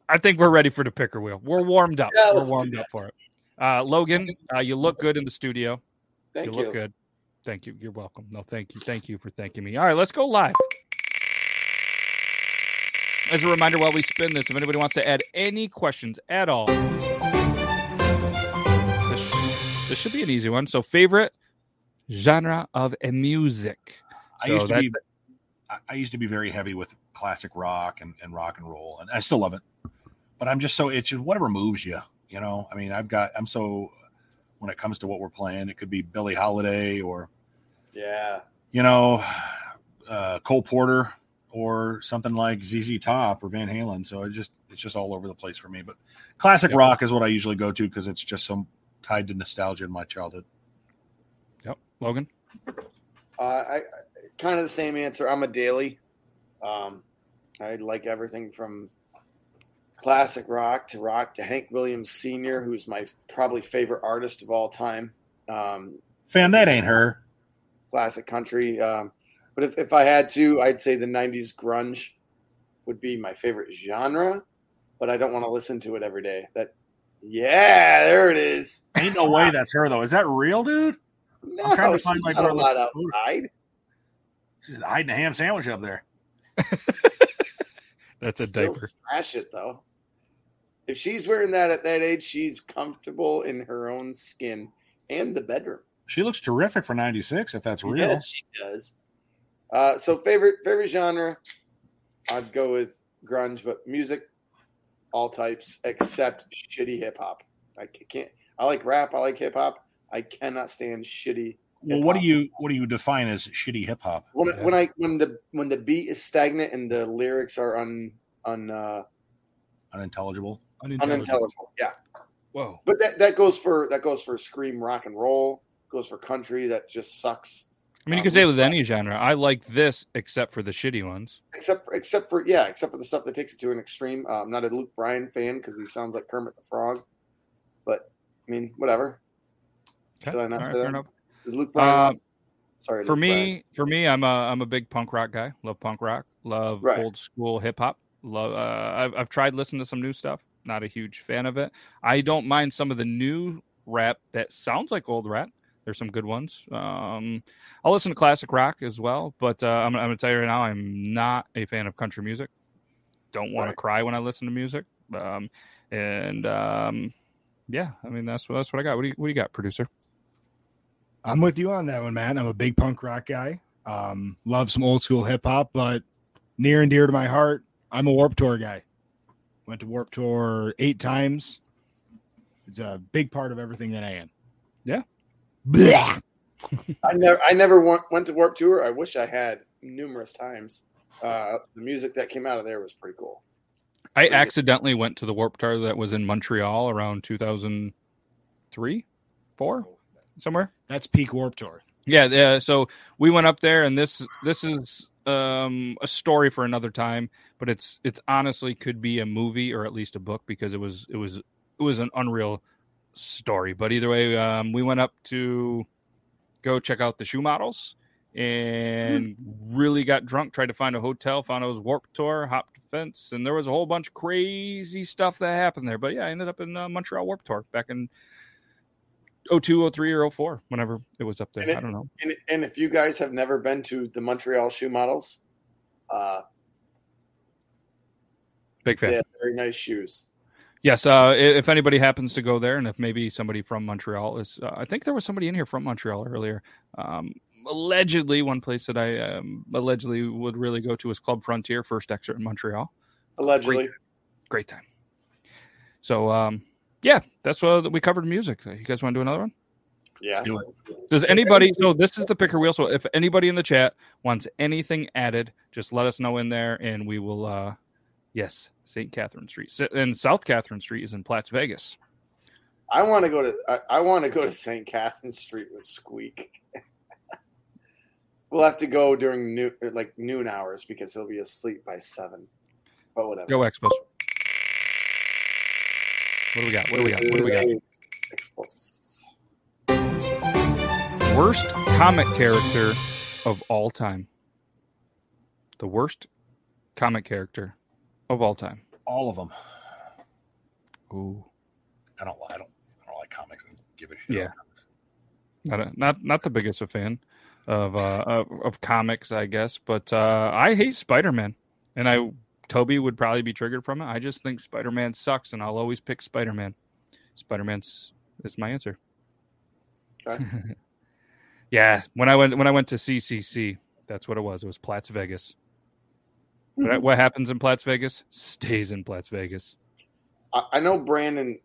I think we're ready for the picker wheel. We're warmed up. Yeah, we're warmed up for it. Uh, Logan, uh, you look good in the studio. Thank you you. look good. Thank you. You're welcome. No, thank you. Thank you for thanking me. All right, let's go live. As a reminder, while we spin this, if anybody wants to add any questions at all, this, this should be an easy one. So, favorite genre of a music. I used to be I- I used to be very heavy with classic rock and, and rock and roll, and I still love it. But I'm just so it's just whatever moves you, you know. I mean, I've got I'm so when it comes to what we're playing, it could be Billie Holiday or Yeah. you know uh, Cole Porter or something like ZZ Top or Van Halen. So it just it's just all over the place for me. But classic Yep. rock is what I usually go to because it's just so tied to nostalgia in my childhood. Yep. Logan. Uh, I, I kind of the same answer. I'm a daily. Um, I like everything from classic rock to rock to Hank Williams Sr., who's my probably favorite artist of all time. Um, Fam, that ain't her. classic country. Um, but if, if I had to, I'd say the 90s grunge would be my favorite genre, but I don't want to listen to it every day. That, yeah, there it is. Ain't no way that's her though. Is that real, dude? No, I'm trying to find my not girl allowed that's- outside. She's hiding a ham sandwich up there. <laughs> That's a Still diaper. smash it though. If she's wearing that at that age, she's comfortable in her own skin and the bedroom. She looks terrific for 96 if that's real. Yes, she does. Uh, so favorite favorite genre, I'd go with grunge, but music, all types except shitty hip hop. I can't. I like rap. I like hip hop. I cannot stand shitty. Well, what do you what do you define as shitty hip hop? When, I- when I when the when the beat is stagnant and the lyrics are un un uh, Unintelligible. unintelligible. Yeah. Whoa. But that, that goes for that goes for scream rock and roll. Goes for country that just sucks. I mean, you Um, can say with any genre. I like this, except for the shitty ones. except for, except for yeah, except for the stuff that takes it to an extreme. Uh, I'm not a Luke Bryan fan because he sounds like Kermit the Frog, but I mean, whatever. Okay. Should I not All say right, fair that? Luke Bryan? Uh, sorry, For Luke me, Bryan. for me, I'm a I'm a big punk rock guy. Love punk rock. Love Right. old school hip hop. Love. Uh, I've I've tried listening to some new stuff. Not a huge fan of it. I don't mind some of the new rap that sounds like old rap. There's some good ones. Um, I'll listen to classic rock as well, but uh, I'm, I'm gonna tell you right now, I'm not a fan of country music. Don't want Right. to cry when I listen to music. Um, and um, yeah, I mean that's what that's what I got. What do you what do you got, producer? I'm with you on that one, man. I'm a big punk rock guy. Um, love some old school hip hop, but near and dear to my heart, I'm a Warped Tour guy. Went to Warped Tour eight times. It's a big part of everything that I am. Yeah. Blah. <laughs> I never, I never went, went to Warped Tour. I wish I had numerous times. Uh, the music that came out of there was pretty cool. I Pretty good. accidentally went to the Warped Tour that was in Montreal around 2003, four, somewhere. That's peak Warped Tour. Yeah, yeah. So we went up there, and this this is um, a story for another time. But it's it's honestly could be a movie or at least a book because it was it was it was an unreal story. But either way, um, we went up to go check out the shoe models and really got drunk. Tried to find a hotel, found it was Warped Tour, hopped the fence, and there was a whole bunch of crazy stuff that happened there. But yeah, I ended up in uh, Montreal Warped Tour back in 02, 03, or 04, whenever it was up there. It- I don't know. And, and if you guys have never been to the Montreal shoe models, uh, Big fan. they have very nice shoes. Yes, uh, if anybody happens to go there, and if maybe somebody from Montreal is, uh, I think there was somebody in here from Montreal earlier. Um, allegedly, one place that I um, allegedly would really go to is Club Frontier, first exit in Montreal. Allegedly, Great time. So, um, yeah, that's what we covered. Music. You guys want to do another one? yeah. Does anybody? So this is the picker wheel. So if anybody in the chat wants anything added, just let us know in there, and we will. uh Yes, St. Catherine Street, and South Catherine Street is in Platts, Vegas. I want to go to I, I want to go to St. Catherine Street with Squeak. <laughs> we'll have to go during noon, like noon hours because he'll be asleep by seven. But whatever. Go Expos. What do we got? What do we got? What do we got? Worst comic character of all time. The worst comic character of all time. All of them. Ooh, I don't. I don't. I don't like comics and give a shit. Yeah. comics. not a, not not the biggest of fan of uh of, of comics, I guess, but uh I hate Spider Man, and I Toby would probably be triggered from it. I just think Spider Man sucks, and I'll always pick Spider Man. Spider Man's is my answer. Okay. <laughs> yeah, when I went when I went to CCC, that's what it was. It was Platts Vegas. What, mm-hmm. what happens in Platts Vegas stays in Platts Vegas. I, I know Brandon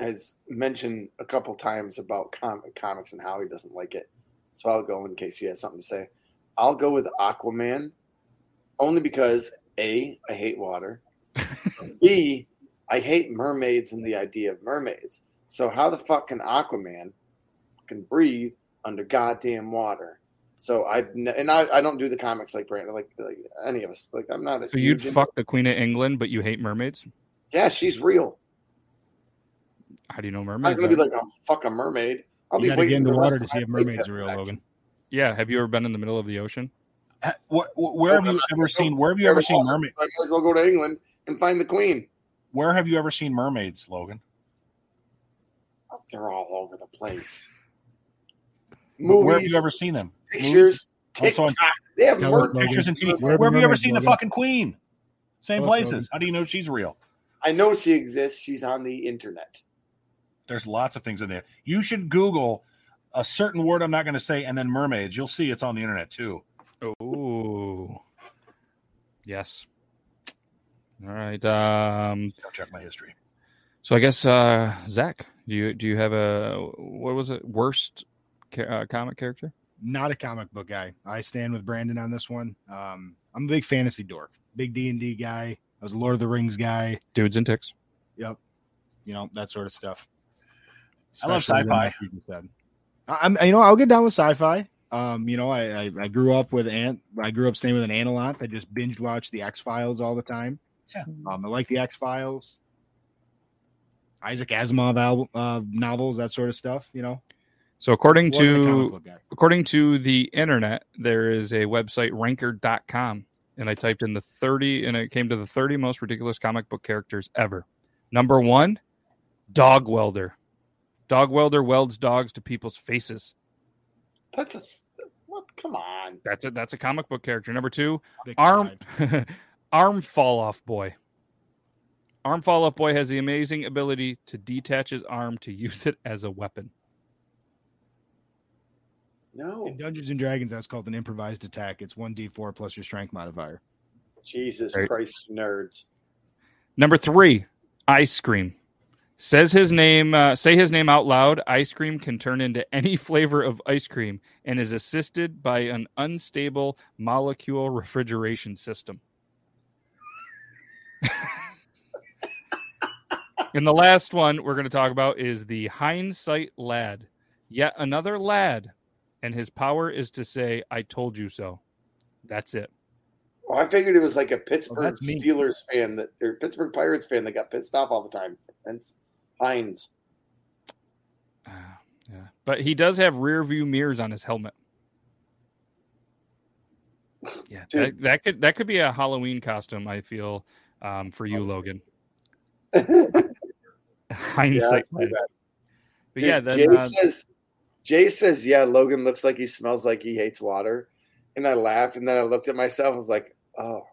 has mentioned a couple times about com- comics and how he doesn't like it. So I'll go in case he has something to say. I'll go with Aquaman, only because A, I hate water. <laughs> B, I hate mermaids and the idea of mermaids. So how the fuck can Aquaman can breathe under goddamn water? So I and I, I don't do the comics like Brandon, like, like any of us. Like I'm not. A So you'd fuck the Queen of England, but you hate mermaids? Yeah, she's real. How do you know mermaids? I'm gonna be are? like, oh, fuck a mermaid. I'll You be waiting get in the the water to see if mermaids are real, have Logan. yeah, have you ever been in the middle of the ocean? Ha- Where, where have you ever seen? Where have you ever seen mermaid? I might as well go to England and find the queen. Where have you ever seen mermaids, Logan? Oh, they're all over the place. Movies. Oh, where have you ever seen them? pictures, Also on TikTok. They have Tell merch. Pictures and TV. Where Where have have you ever mermaids, seen the fucking queen? Same Tell places. Logan. How do you know she's real? I know she exists. She's on the internet. There's lots of things in there. You should Google a certain word I'm not going to say, and then mermaids. You'll see it's on the internet too. Oh, yes. All right. Um, Go check my history. so I guess uh, Zach, do you do you have a what was it worst ca- uh, comic character? Not a comic book guy. I stand with Brandon on this one. Um, I'm a big fantasy dork, big D and D guy. I was a Lord of the Rings guy. Dudes and ticks. Yep, you know that sort of stuff. I love sci-fi. that people said. I- I'm, you know, I'll get down with sci-fi. Um, you know, I, I I grew up with Ant. I grew up staying with an aunt a lot. I just binge watched the X Files all the time. Yeah. Um, I like the X Files, Isaac Asimov al- uh, novels, that sort of stuff. You know, So according Wasn't a comic to according to the internet, there is a website ranker.com and I typed in the 30 and it came to the 30 most ridiculous comic book characters ever. Number 1, Dog Welder. Dog Welder welds dogs to people's faces. That's a what? Come on. That's a that's a comic book character. Number 2, Big Arm. <laughs> Arm Fall Off Boy. Arm Fall Off Boy has the amazing ability to detach his arm to use it as a weapon. No. In Dungeons and Dragons, that's called an improvised attack. It's one d4 plus your strength modifier. Jesus Right. Christ, nerds. Number three, ice cream. Says his name. Uh, say his name out loud. Ice cream can turn into any <laughs> flavor of ice cream and is assisted by an unstable molecule refrigeration system. and the last one we're going to talk about is the hindsight lad. Yet another lad, and his power is to say, "I told you so." That's it. Well, I figured it was like a Pittsburgh that's me. Steelers fan that or Pittsburgh Pirates fan that got pissed off all the time. Hence Heinz. Ah, yeah, but he does have rear view mirrors on his helmet. <laughs> Yeah, that, that could that could be a Halloween costume. I feel um, for you, Logan. <laughs> <laughs> yeah, Hindsight, that's my bad. but Dude, yeah, then, Jay uh, says Jay says, yeah, Logan looks like he smells like he hates water. And I laughed and then I looked at myself, I was like, oh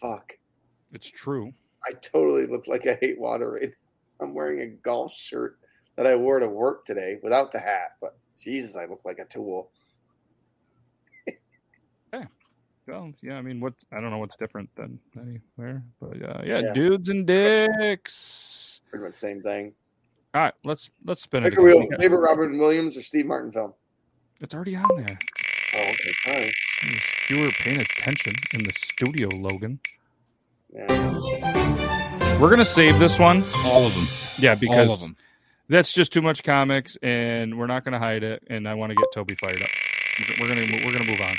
fuck. it's true. I totally look like I hate water right now. I'm wearing a golf shirt that I wore to work today without the hat, but Jesus, I look like a tool. <laughs> Yeah. Well, yeah, I mean, what I don't know what's different than anywhere, but uh, yeah, Yeah. dudes and dicks. Pretty much same thing. All right, let's let's spin it. Pick a wheel. Favorite Robin Williams or Steve Martin film? It's already on there. Oh, okay. Sorry. You were paying attention in the studio, Logan. Yeah. We're gonna save this one. All of them. Yeah, because All of them. that's just too much comics, and we're not going to hide it. And I want to get Toby fired up. We're gonna we're gonna move on.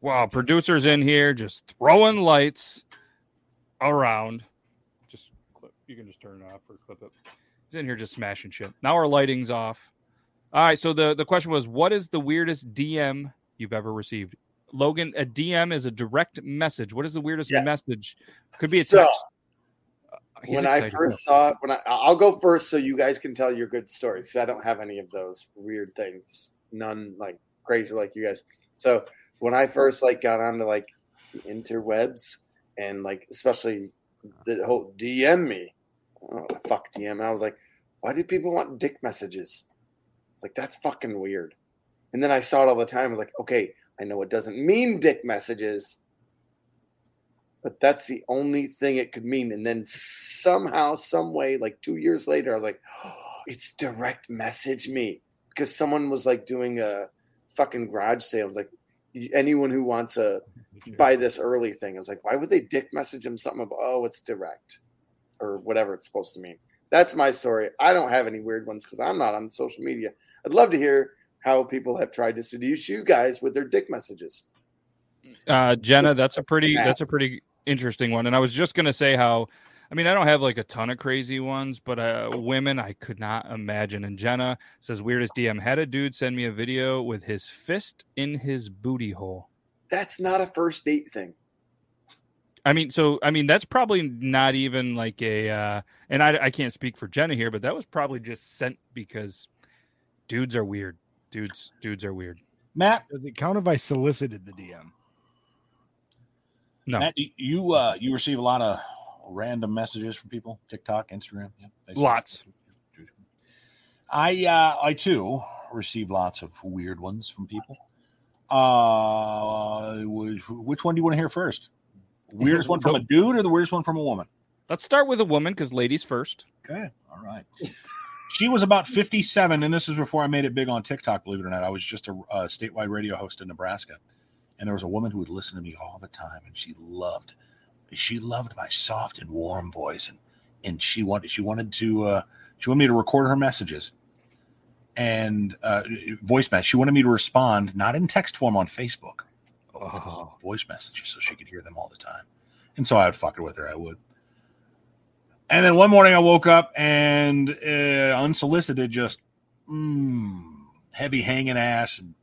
wow, producers in here just throwing lights around. Just clip. You can just turn it off or clip it. He's in here just smashing shit. Now our lighting's off. All right. So the the question was, what is the weirdest DM you've ever received? Logan, a DM is a direct message. What is the weirdest Yes. message? Could be a So, text. Uh, he's when I first saw it, when I I'll go first so you guys can tell your good stories because I don't have any of those weird things. None like crazy like you guys. So when I first like got onto like the interwebs and like especially the whole DM me, oh fuck DM, I was like, why do people want dick messages? It's like that's fucking weird. And then I saw it all the time. I was like, okay, I know it doesn't mean dick messages, but that's the only thing it could mean. And then somehow, some way, like two years later, I was like, oh, <gasps> it's direct message me because someone was like doing a fucking garage sale. I was like, anyone who wants to buy this early thing, I was like, why would they dick message him something about, oh, it's direct or whatever it's supposed to mean? That's my story. I don't have any weird ones because I'm not on social media. I'd love to hear how people have tried to seduce you guys with their dick messages. Uh, Jenna, that's a pretty that's a pretty interesting one. And I was just gonna say how, I mean, I don't have like a ton of crazy ones, but uh, women I could not imagine. And Jenna says, weirdest DM had a dude send me a video with his fist in his booty hole. That's not a first date thing. I mean, so I mean that's probably not even like a, uh, and I I can't speak for Jenna here, but that was probably just sent because dudes are weird. Dudes dudes are weird. Matt, Does it count if I solicited the DM? No, Matt, you- you uh, you receive a lot of random messages from people, TikTok, Instagram, yeah, Facebook. Lots. I uh, I too receive lots of weird ones from people. Uh, which, which one do you want to hear first? Weirdest one from a dude or the weirdest one from a woman? let's start with a woman because ladies first. Okay, all right. She was about 57, and this is before I made it big on TikTok, believe it or not. I was just a, a statewide radio host in Nebraska, and there was a woman who would listen to me all the time, and she loved, she loved my soft and warm voice, and and she wanted she wanted to uh, she wanted me to record her messages and uh, voice message. She wanted me to respond not in text form on Facebook, Oh. voice messages so she could hear them all the time. And so I would fuck it with her. I would. And then one morning I woke up and uh, unsolicited, just mm, heavy hanging ass and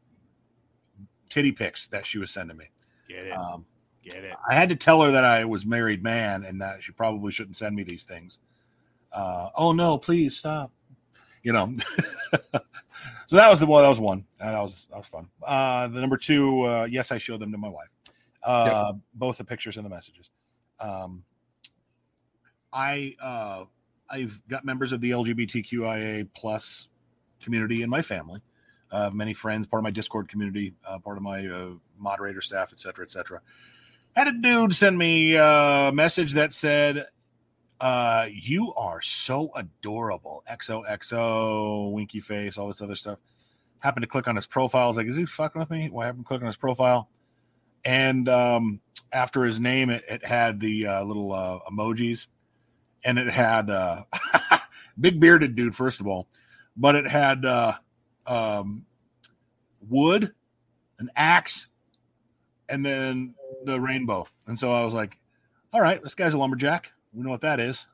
titty pics that she was sending me. Get it. Um, Get it. I had to tell her that I was married man and that she probably shouldn't send me these things. Uh, oh no, please stop. You know. <laughs> so that was the one. That was one. Uh, that was that was fun. Uh, the number two. Uh, yes, I showed them to my wife. Uh, Both the pictures and the messages. Um, I uh, I've got members of the LGBTQIA plus community in my family. Uh, many friends, part of my Discord community, uh, part of my uh, moderator staff, et cetera, et cetera had a dude send me a message that said, uh, you are so adorable. XOXO, winky face, all this other stuff. Happened to click on his profile. I was like, is he fucking with me? Well, I happened to click on his profile. And um, after his name, it, it had the uh, little uh, emojis and it had uh, <laughs> big bearded dude, first of all, but it had uh, um, wood, an axe, and then the rainbow. And so I was like, all right, this guy's a lumberjack. We know what that is.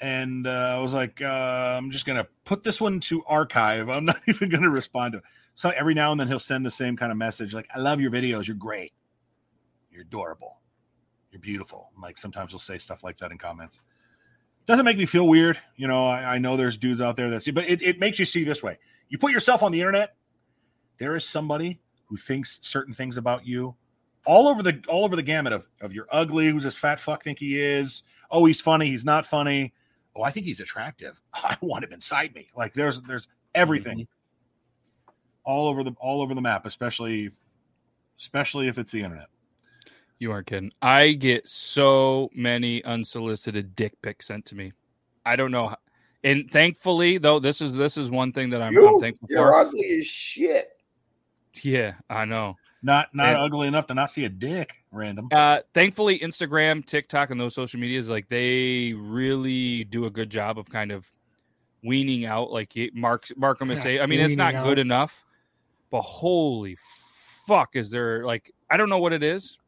And uh, I was like, uh, I'm just going to put this one to archive. I'm <laughs> not even going to respond to it. So every now and then he'll send the same kind of message like, I love your videos. You're great. You're adorable. You're beautiful. Like sometimes he'll say stuff like that in comments. Doesn't make me feel weird. You know, I, I know there's dudes out there that see, but it, it makes you see this way. You put yourself on the internet, there is somebody who thinks certain things about you all over the all over the gamut of of you're ugly, who's this fat fuck think he is? Oh, he's funny, he's not funny. Oh, I think he's attractive. <laughs> I want him inside me. Like there's there's everything mm-hmm. all over the all over the map, especially especially if it's the internet. You aren't kidding. I get so many unsolicited dick pics sent to me. I don't know. How, and thankfully, though, this is this is one thing that I'm, I'm You, thankful you're for. ugly as shit. Yeah, I know. Not not And- ugly enough to not see a dick random. Uh, thankfully, Instagram, TikTok, and those social medias, like they really do a good job of kind of weaning out. Like he- Mark Markham is Yeah, saying, I mean, it's not weaning good enough, but holy fuck, is there like I don't know what it is,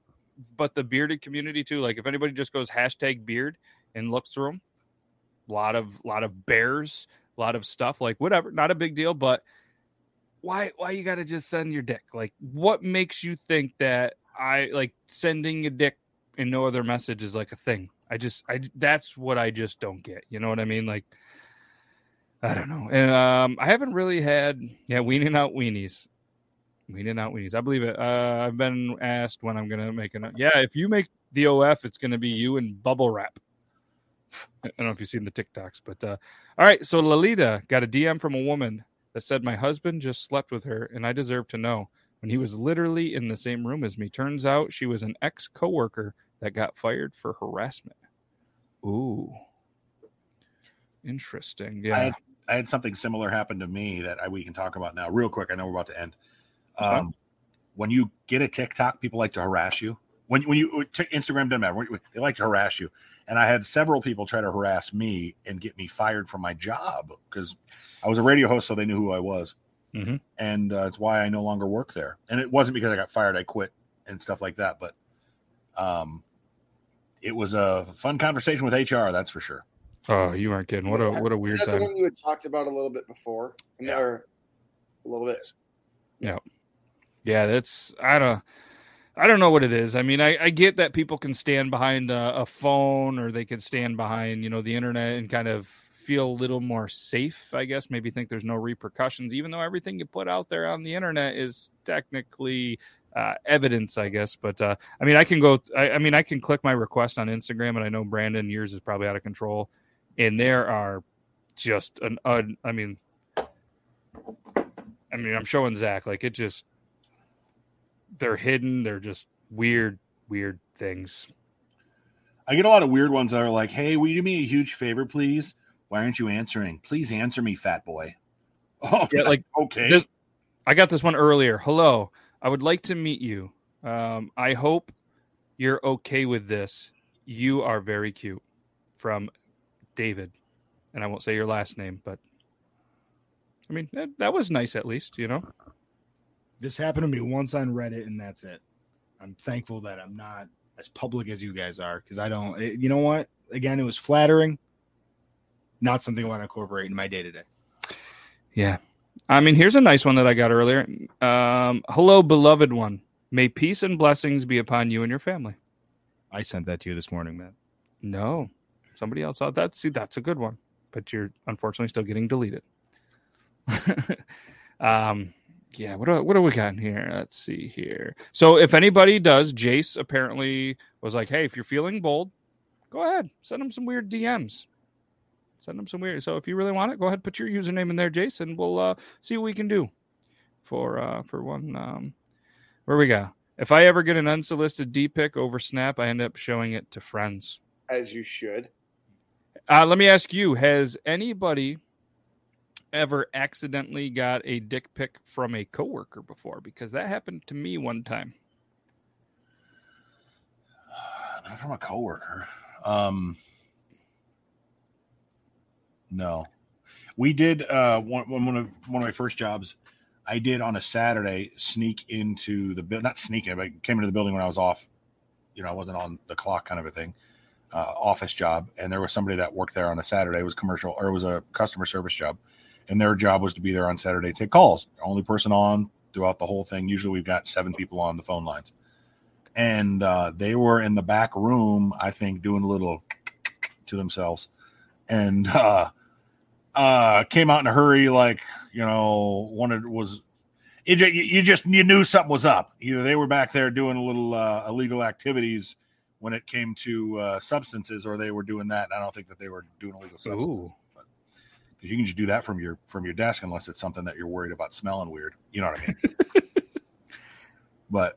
but the bearded community too. Like if anybody just goes hashtag beard and looks through them, a lot of lot of bears, a lot of stuff. Like whatever, not a big deal, but why why you got to just send your dick? Like what makes you think that I like sending a dick and no other message is like a thing? I just I that's what I just don't get. You know what I mean? Like I don't know. And um I haven't really had yeah, weaning out weenies. Weaning out weenies. I believe it. Uh I've been asked when I'm gonna make an yeah, if you make the OF, it's gonna be you and bubble wrap. I don't know if you've seen the TikToks, but uh all right, so Lalita got a DM from a woman that said my husband just slept with her and I deserve to know when he was literally in the same room as me. Turns out she was an ex coworker that got fired for harassment. Ooh. Interesting. I Yeah. had, I had something similar happen to me that I, we can talk about now, real quick. I know we're about to end. Okay. Um, when you get a TikTok, people like to harass you. When when you t- Instagram doesn't matter. They like to harass you, and I had several people try to harass me and get me fired from my job because I was a radio host, so they knew who I was, Mhm. and uh, it's why I no longer work there. And it wasn't because I got fired; I quit and stuff like that. But um, it was a fun conversation with HR, that's for sure. Oh, you aren't kidding. What a what a Is weird that the time. one you had talked about a little bit before? Yeah. Or a little bit. Yeah. Yeah, that's I don't I don't know what it is. I mean, I, I get that people can stand behind a, a phone or they can stand behind, you know, the internet and kind of feel a little more safe, I guess. Maybe think there's no repercussions, even though everything you put out there on the internet is technically uh, evidence, I guess. But uh, I mean, I can go, I, I mean, I can click my request on Instagram, and I know Brandon, yours is probably out of control. And there are just an, un, I mean, I mean, I'm showing Zach, like it just, they're hidden. They're just weird, weird things. I get a lot of weird ones that are like, "Hey, will you do me a huge favor, please? Why aren't you answering? Please answer me, fat boy." <laughs> Oh, Yeah, like <laughs> okay. this- I got this one earlier. Hello, I would like to meet you. Um, I hope you're okay with this. You are very cute. from David, and I won't say your last name, but I mean that, that was nice at least, you know. This happened to me once on Reddit, and that's it. I'm thankful that I'm not as public as you guys are because I don't. it- you know what? Again, it was flattering. Not something I want to incorporate in my day to day. Yeah. I mean, here's a nice one that I got earlier. Um, hello, beloved one. May peace and blessings be upon you and your family. I sent that to you this morning, man. No, somebody else thought that. See, that's a good one, but you're unfortunately still getting deleted. <laughs> um, yeah. What do, what do we got in here? Let's see here. So, if anybody does, Jace apparently was like, "Hey, if you're feeling bold, go ahead, send him some weird DMs. Send him some weird. So, if you really want it, go ahead, put your username in there, Jace, and we'll uh, see what we can do for uh, for one. Um, where we go? If I ever get an unsolicited D pic over Snap, I end up showing it to friends. As you should. Uh, let me ask you: Has anybody ever accidentally got a dick pic from a coworker before? Because that happened to me one time. <sighs> Not from a coworker. Um, no, we did. Uh, one one of one of my first jobs, I did on a Saturday sneak into the building. Not sneaking, but came into the building when I was off. You know, I wasn't on the clock, kind of a thing. Uh, office job, and there was somebody that worked there on a Saturday. It was commercial or it was a customer service job, and their job was to be there on Saturday, take calls. Only person on throughout the whole thing. Usually, we've got seven people on the phone lines and uh, they were in the back room, I think, doing a little to themselves, and uh, uh, came out in a hurry, like you know, wanted was. It, you just you knew something was up. Either they were back there doing a little uh, illegal activities when it came to uh, substances, or they were doing that. I don't think that they were doing illegal substances Ooh, because you can just do that from your from your desk unless it's something that you're worried about smelling weird. You know what I mean? <laughs> but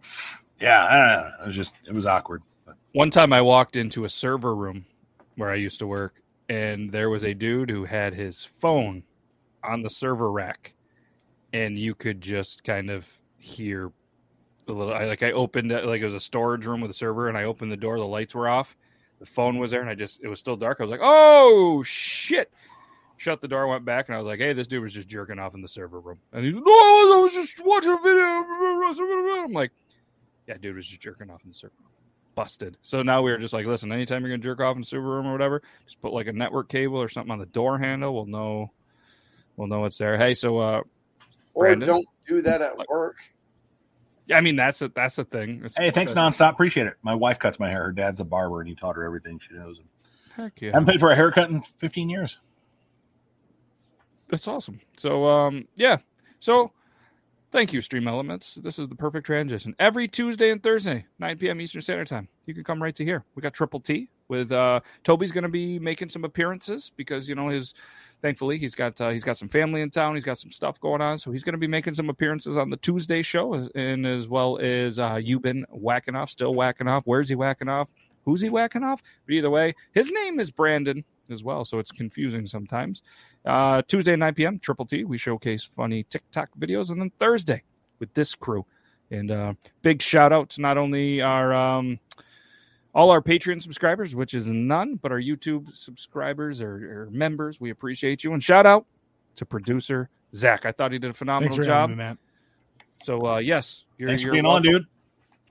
yeah, I don't know. It was just it was awkward. But one time I walked into a server room where I used to work, and there was a dude who had his phone on the server rack, and you could just kind of hear a little. I, like I opened it, like it was a storage room with a server, and I opened the door. The lights were off. The phone was there, and I just it was still dark. I was like, "Oh shit!" Shut the door, went back, and I was like, "Hey, this dude was just jerking off in the server room." And he's, "No, I was just watching a video." I'm like, "Yeah, dude was just jerking off in the server room." Busted. So now we were just like, "Listen, anytime you're gonna jerk off in the server room or whatever, just put like a network cable or something on the door handle. We'll know, we'll know it's there." Hey, so uh, Or Brandon? don't do that at work. yeah, I mean that's a that's a thing. It's- hey, thanks nonstop. Appreciate it. My wife cuts my hair. Her dad's a barber, and he taught her everything she knows. Heck yeah. I haven't paid for a haircut in 15 years. That's awesome. So um yeah. So thank you, Stream Elements. This is the perfect transition. Every Tuesday and Thursday, 9 p.m. Eastern Standard Time. You can come right to here. We got Triple T with uh Toby's gonna be making some appearances because you know his thankfully he's got uh, he's got some family in town, he's got some stuff going on. So he's gonna be making some appearances on the Tuesday show and as well as uh you've been whacking off, still whacking off. Where's he whacking off? Who's he whacking off? But either way, his name is Brandon as well, so it's confusing sometimes. Uh, Tuesday, 9 p.m., Triple T. We showcase funny TikTok videos. And then Thursday with this crew. And uh, big shout out to not only our um, all our Patreon subscribers, which is none, but our YouTube subscribers or, or members. We appreciate you. And shout out to producer Zach. I thought he did a Thanks phenomenal for job. having me, Matt. So, uh, yes, you're, Thanks you're being on, dude.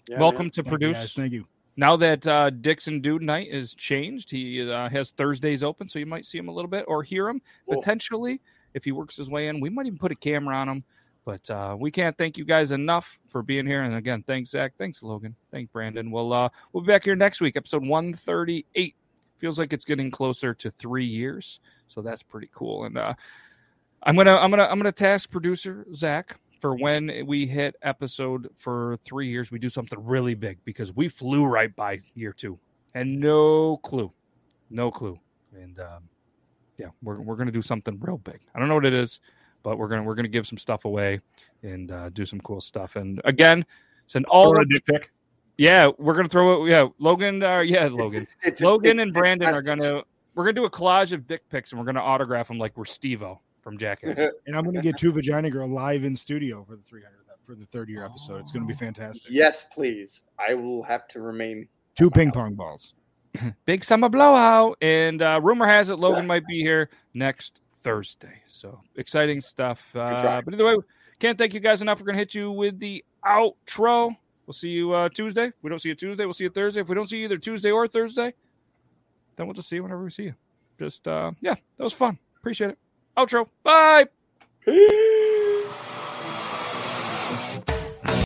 Yeah, welcome man. to Thank you, produce guys. Thank you. Now that uh, Dixon Dude Night is changed, he uh, has Thursdays open, so you might see him a little bit or hear him Cool. potentially if he works his way in. We might even put a camera on him. But uh, we can't thank you guys enough for being here. And again, thanks Zach, thanks Logan, thanks Brandon. We'll uh, we'll be back here next week, episode one thirty eight. Feels like it's getting closer to three years, so that's pretty cool. And uh, I'm gonna I'm gonna I'm gonna task producer Zach for when we hit episode for three years, we do something really big because we flew right by year two and no clue, no clue. And um, yeah, we're we're gonna do something real big. I don't know what it is, but we're gonna we're gonna give some stuff away and uh, do some cool stuff. And again, send all a dick pic. yeah, we're gonna throw it. Yeah, Logan. Uh, yeah, Logan. it's- Logan it's- and Brandon are gonna we're gonna do a collage of dick pics and we're gonna autograph them like we're Steve-O from Jackass. <laughs> And I'm going to get two Vagina Girl live in studio for the 300 for the third year episode. It's going to be fantastic. Yes, please. I will have to remain. Two ping pong balls. <clears throat> big summer blowout. And uh, rumor has it Logan might be here next Thursday. So exciting stuff. Uh, but either way, can't thank you guys enough. We're gonna hit you with the outro. We'll see you uh, Tuesday. If we don't see you Tuesday, we'll see you Thursday. If we don't see you either Tuesday or Thursday, then we'll just see you whenever we see you. Just uh, yeah, that was fun. Appreciate it. Outro. Bye. <laughs>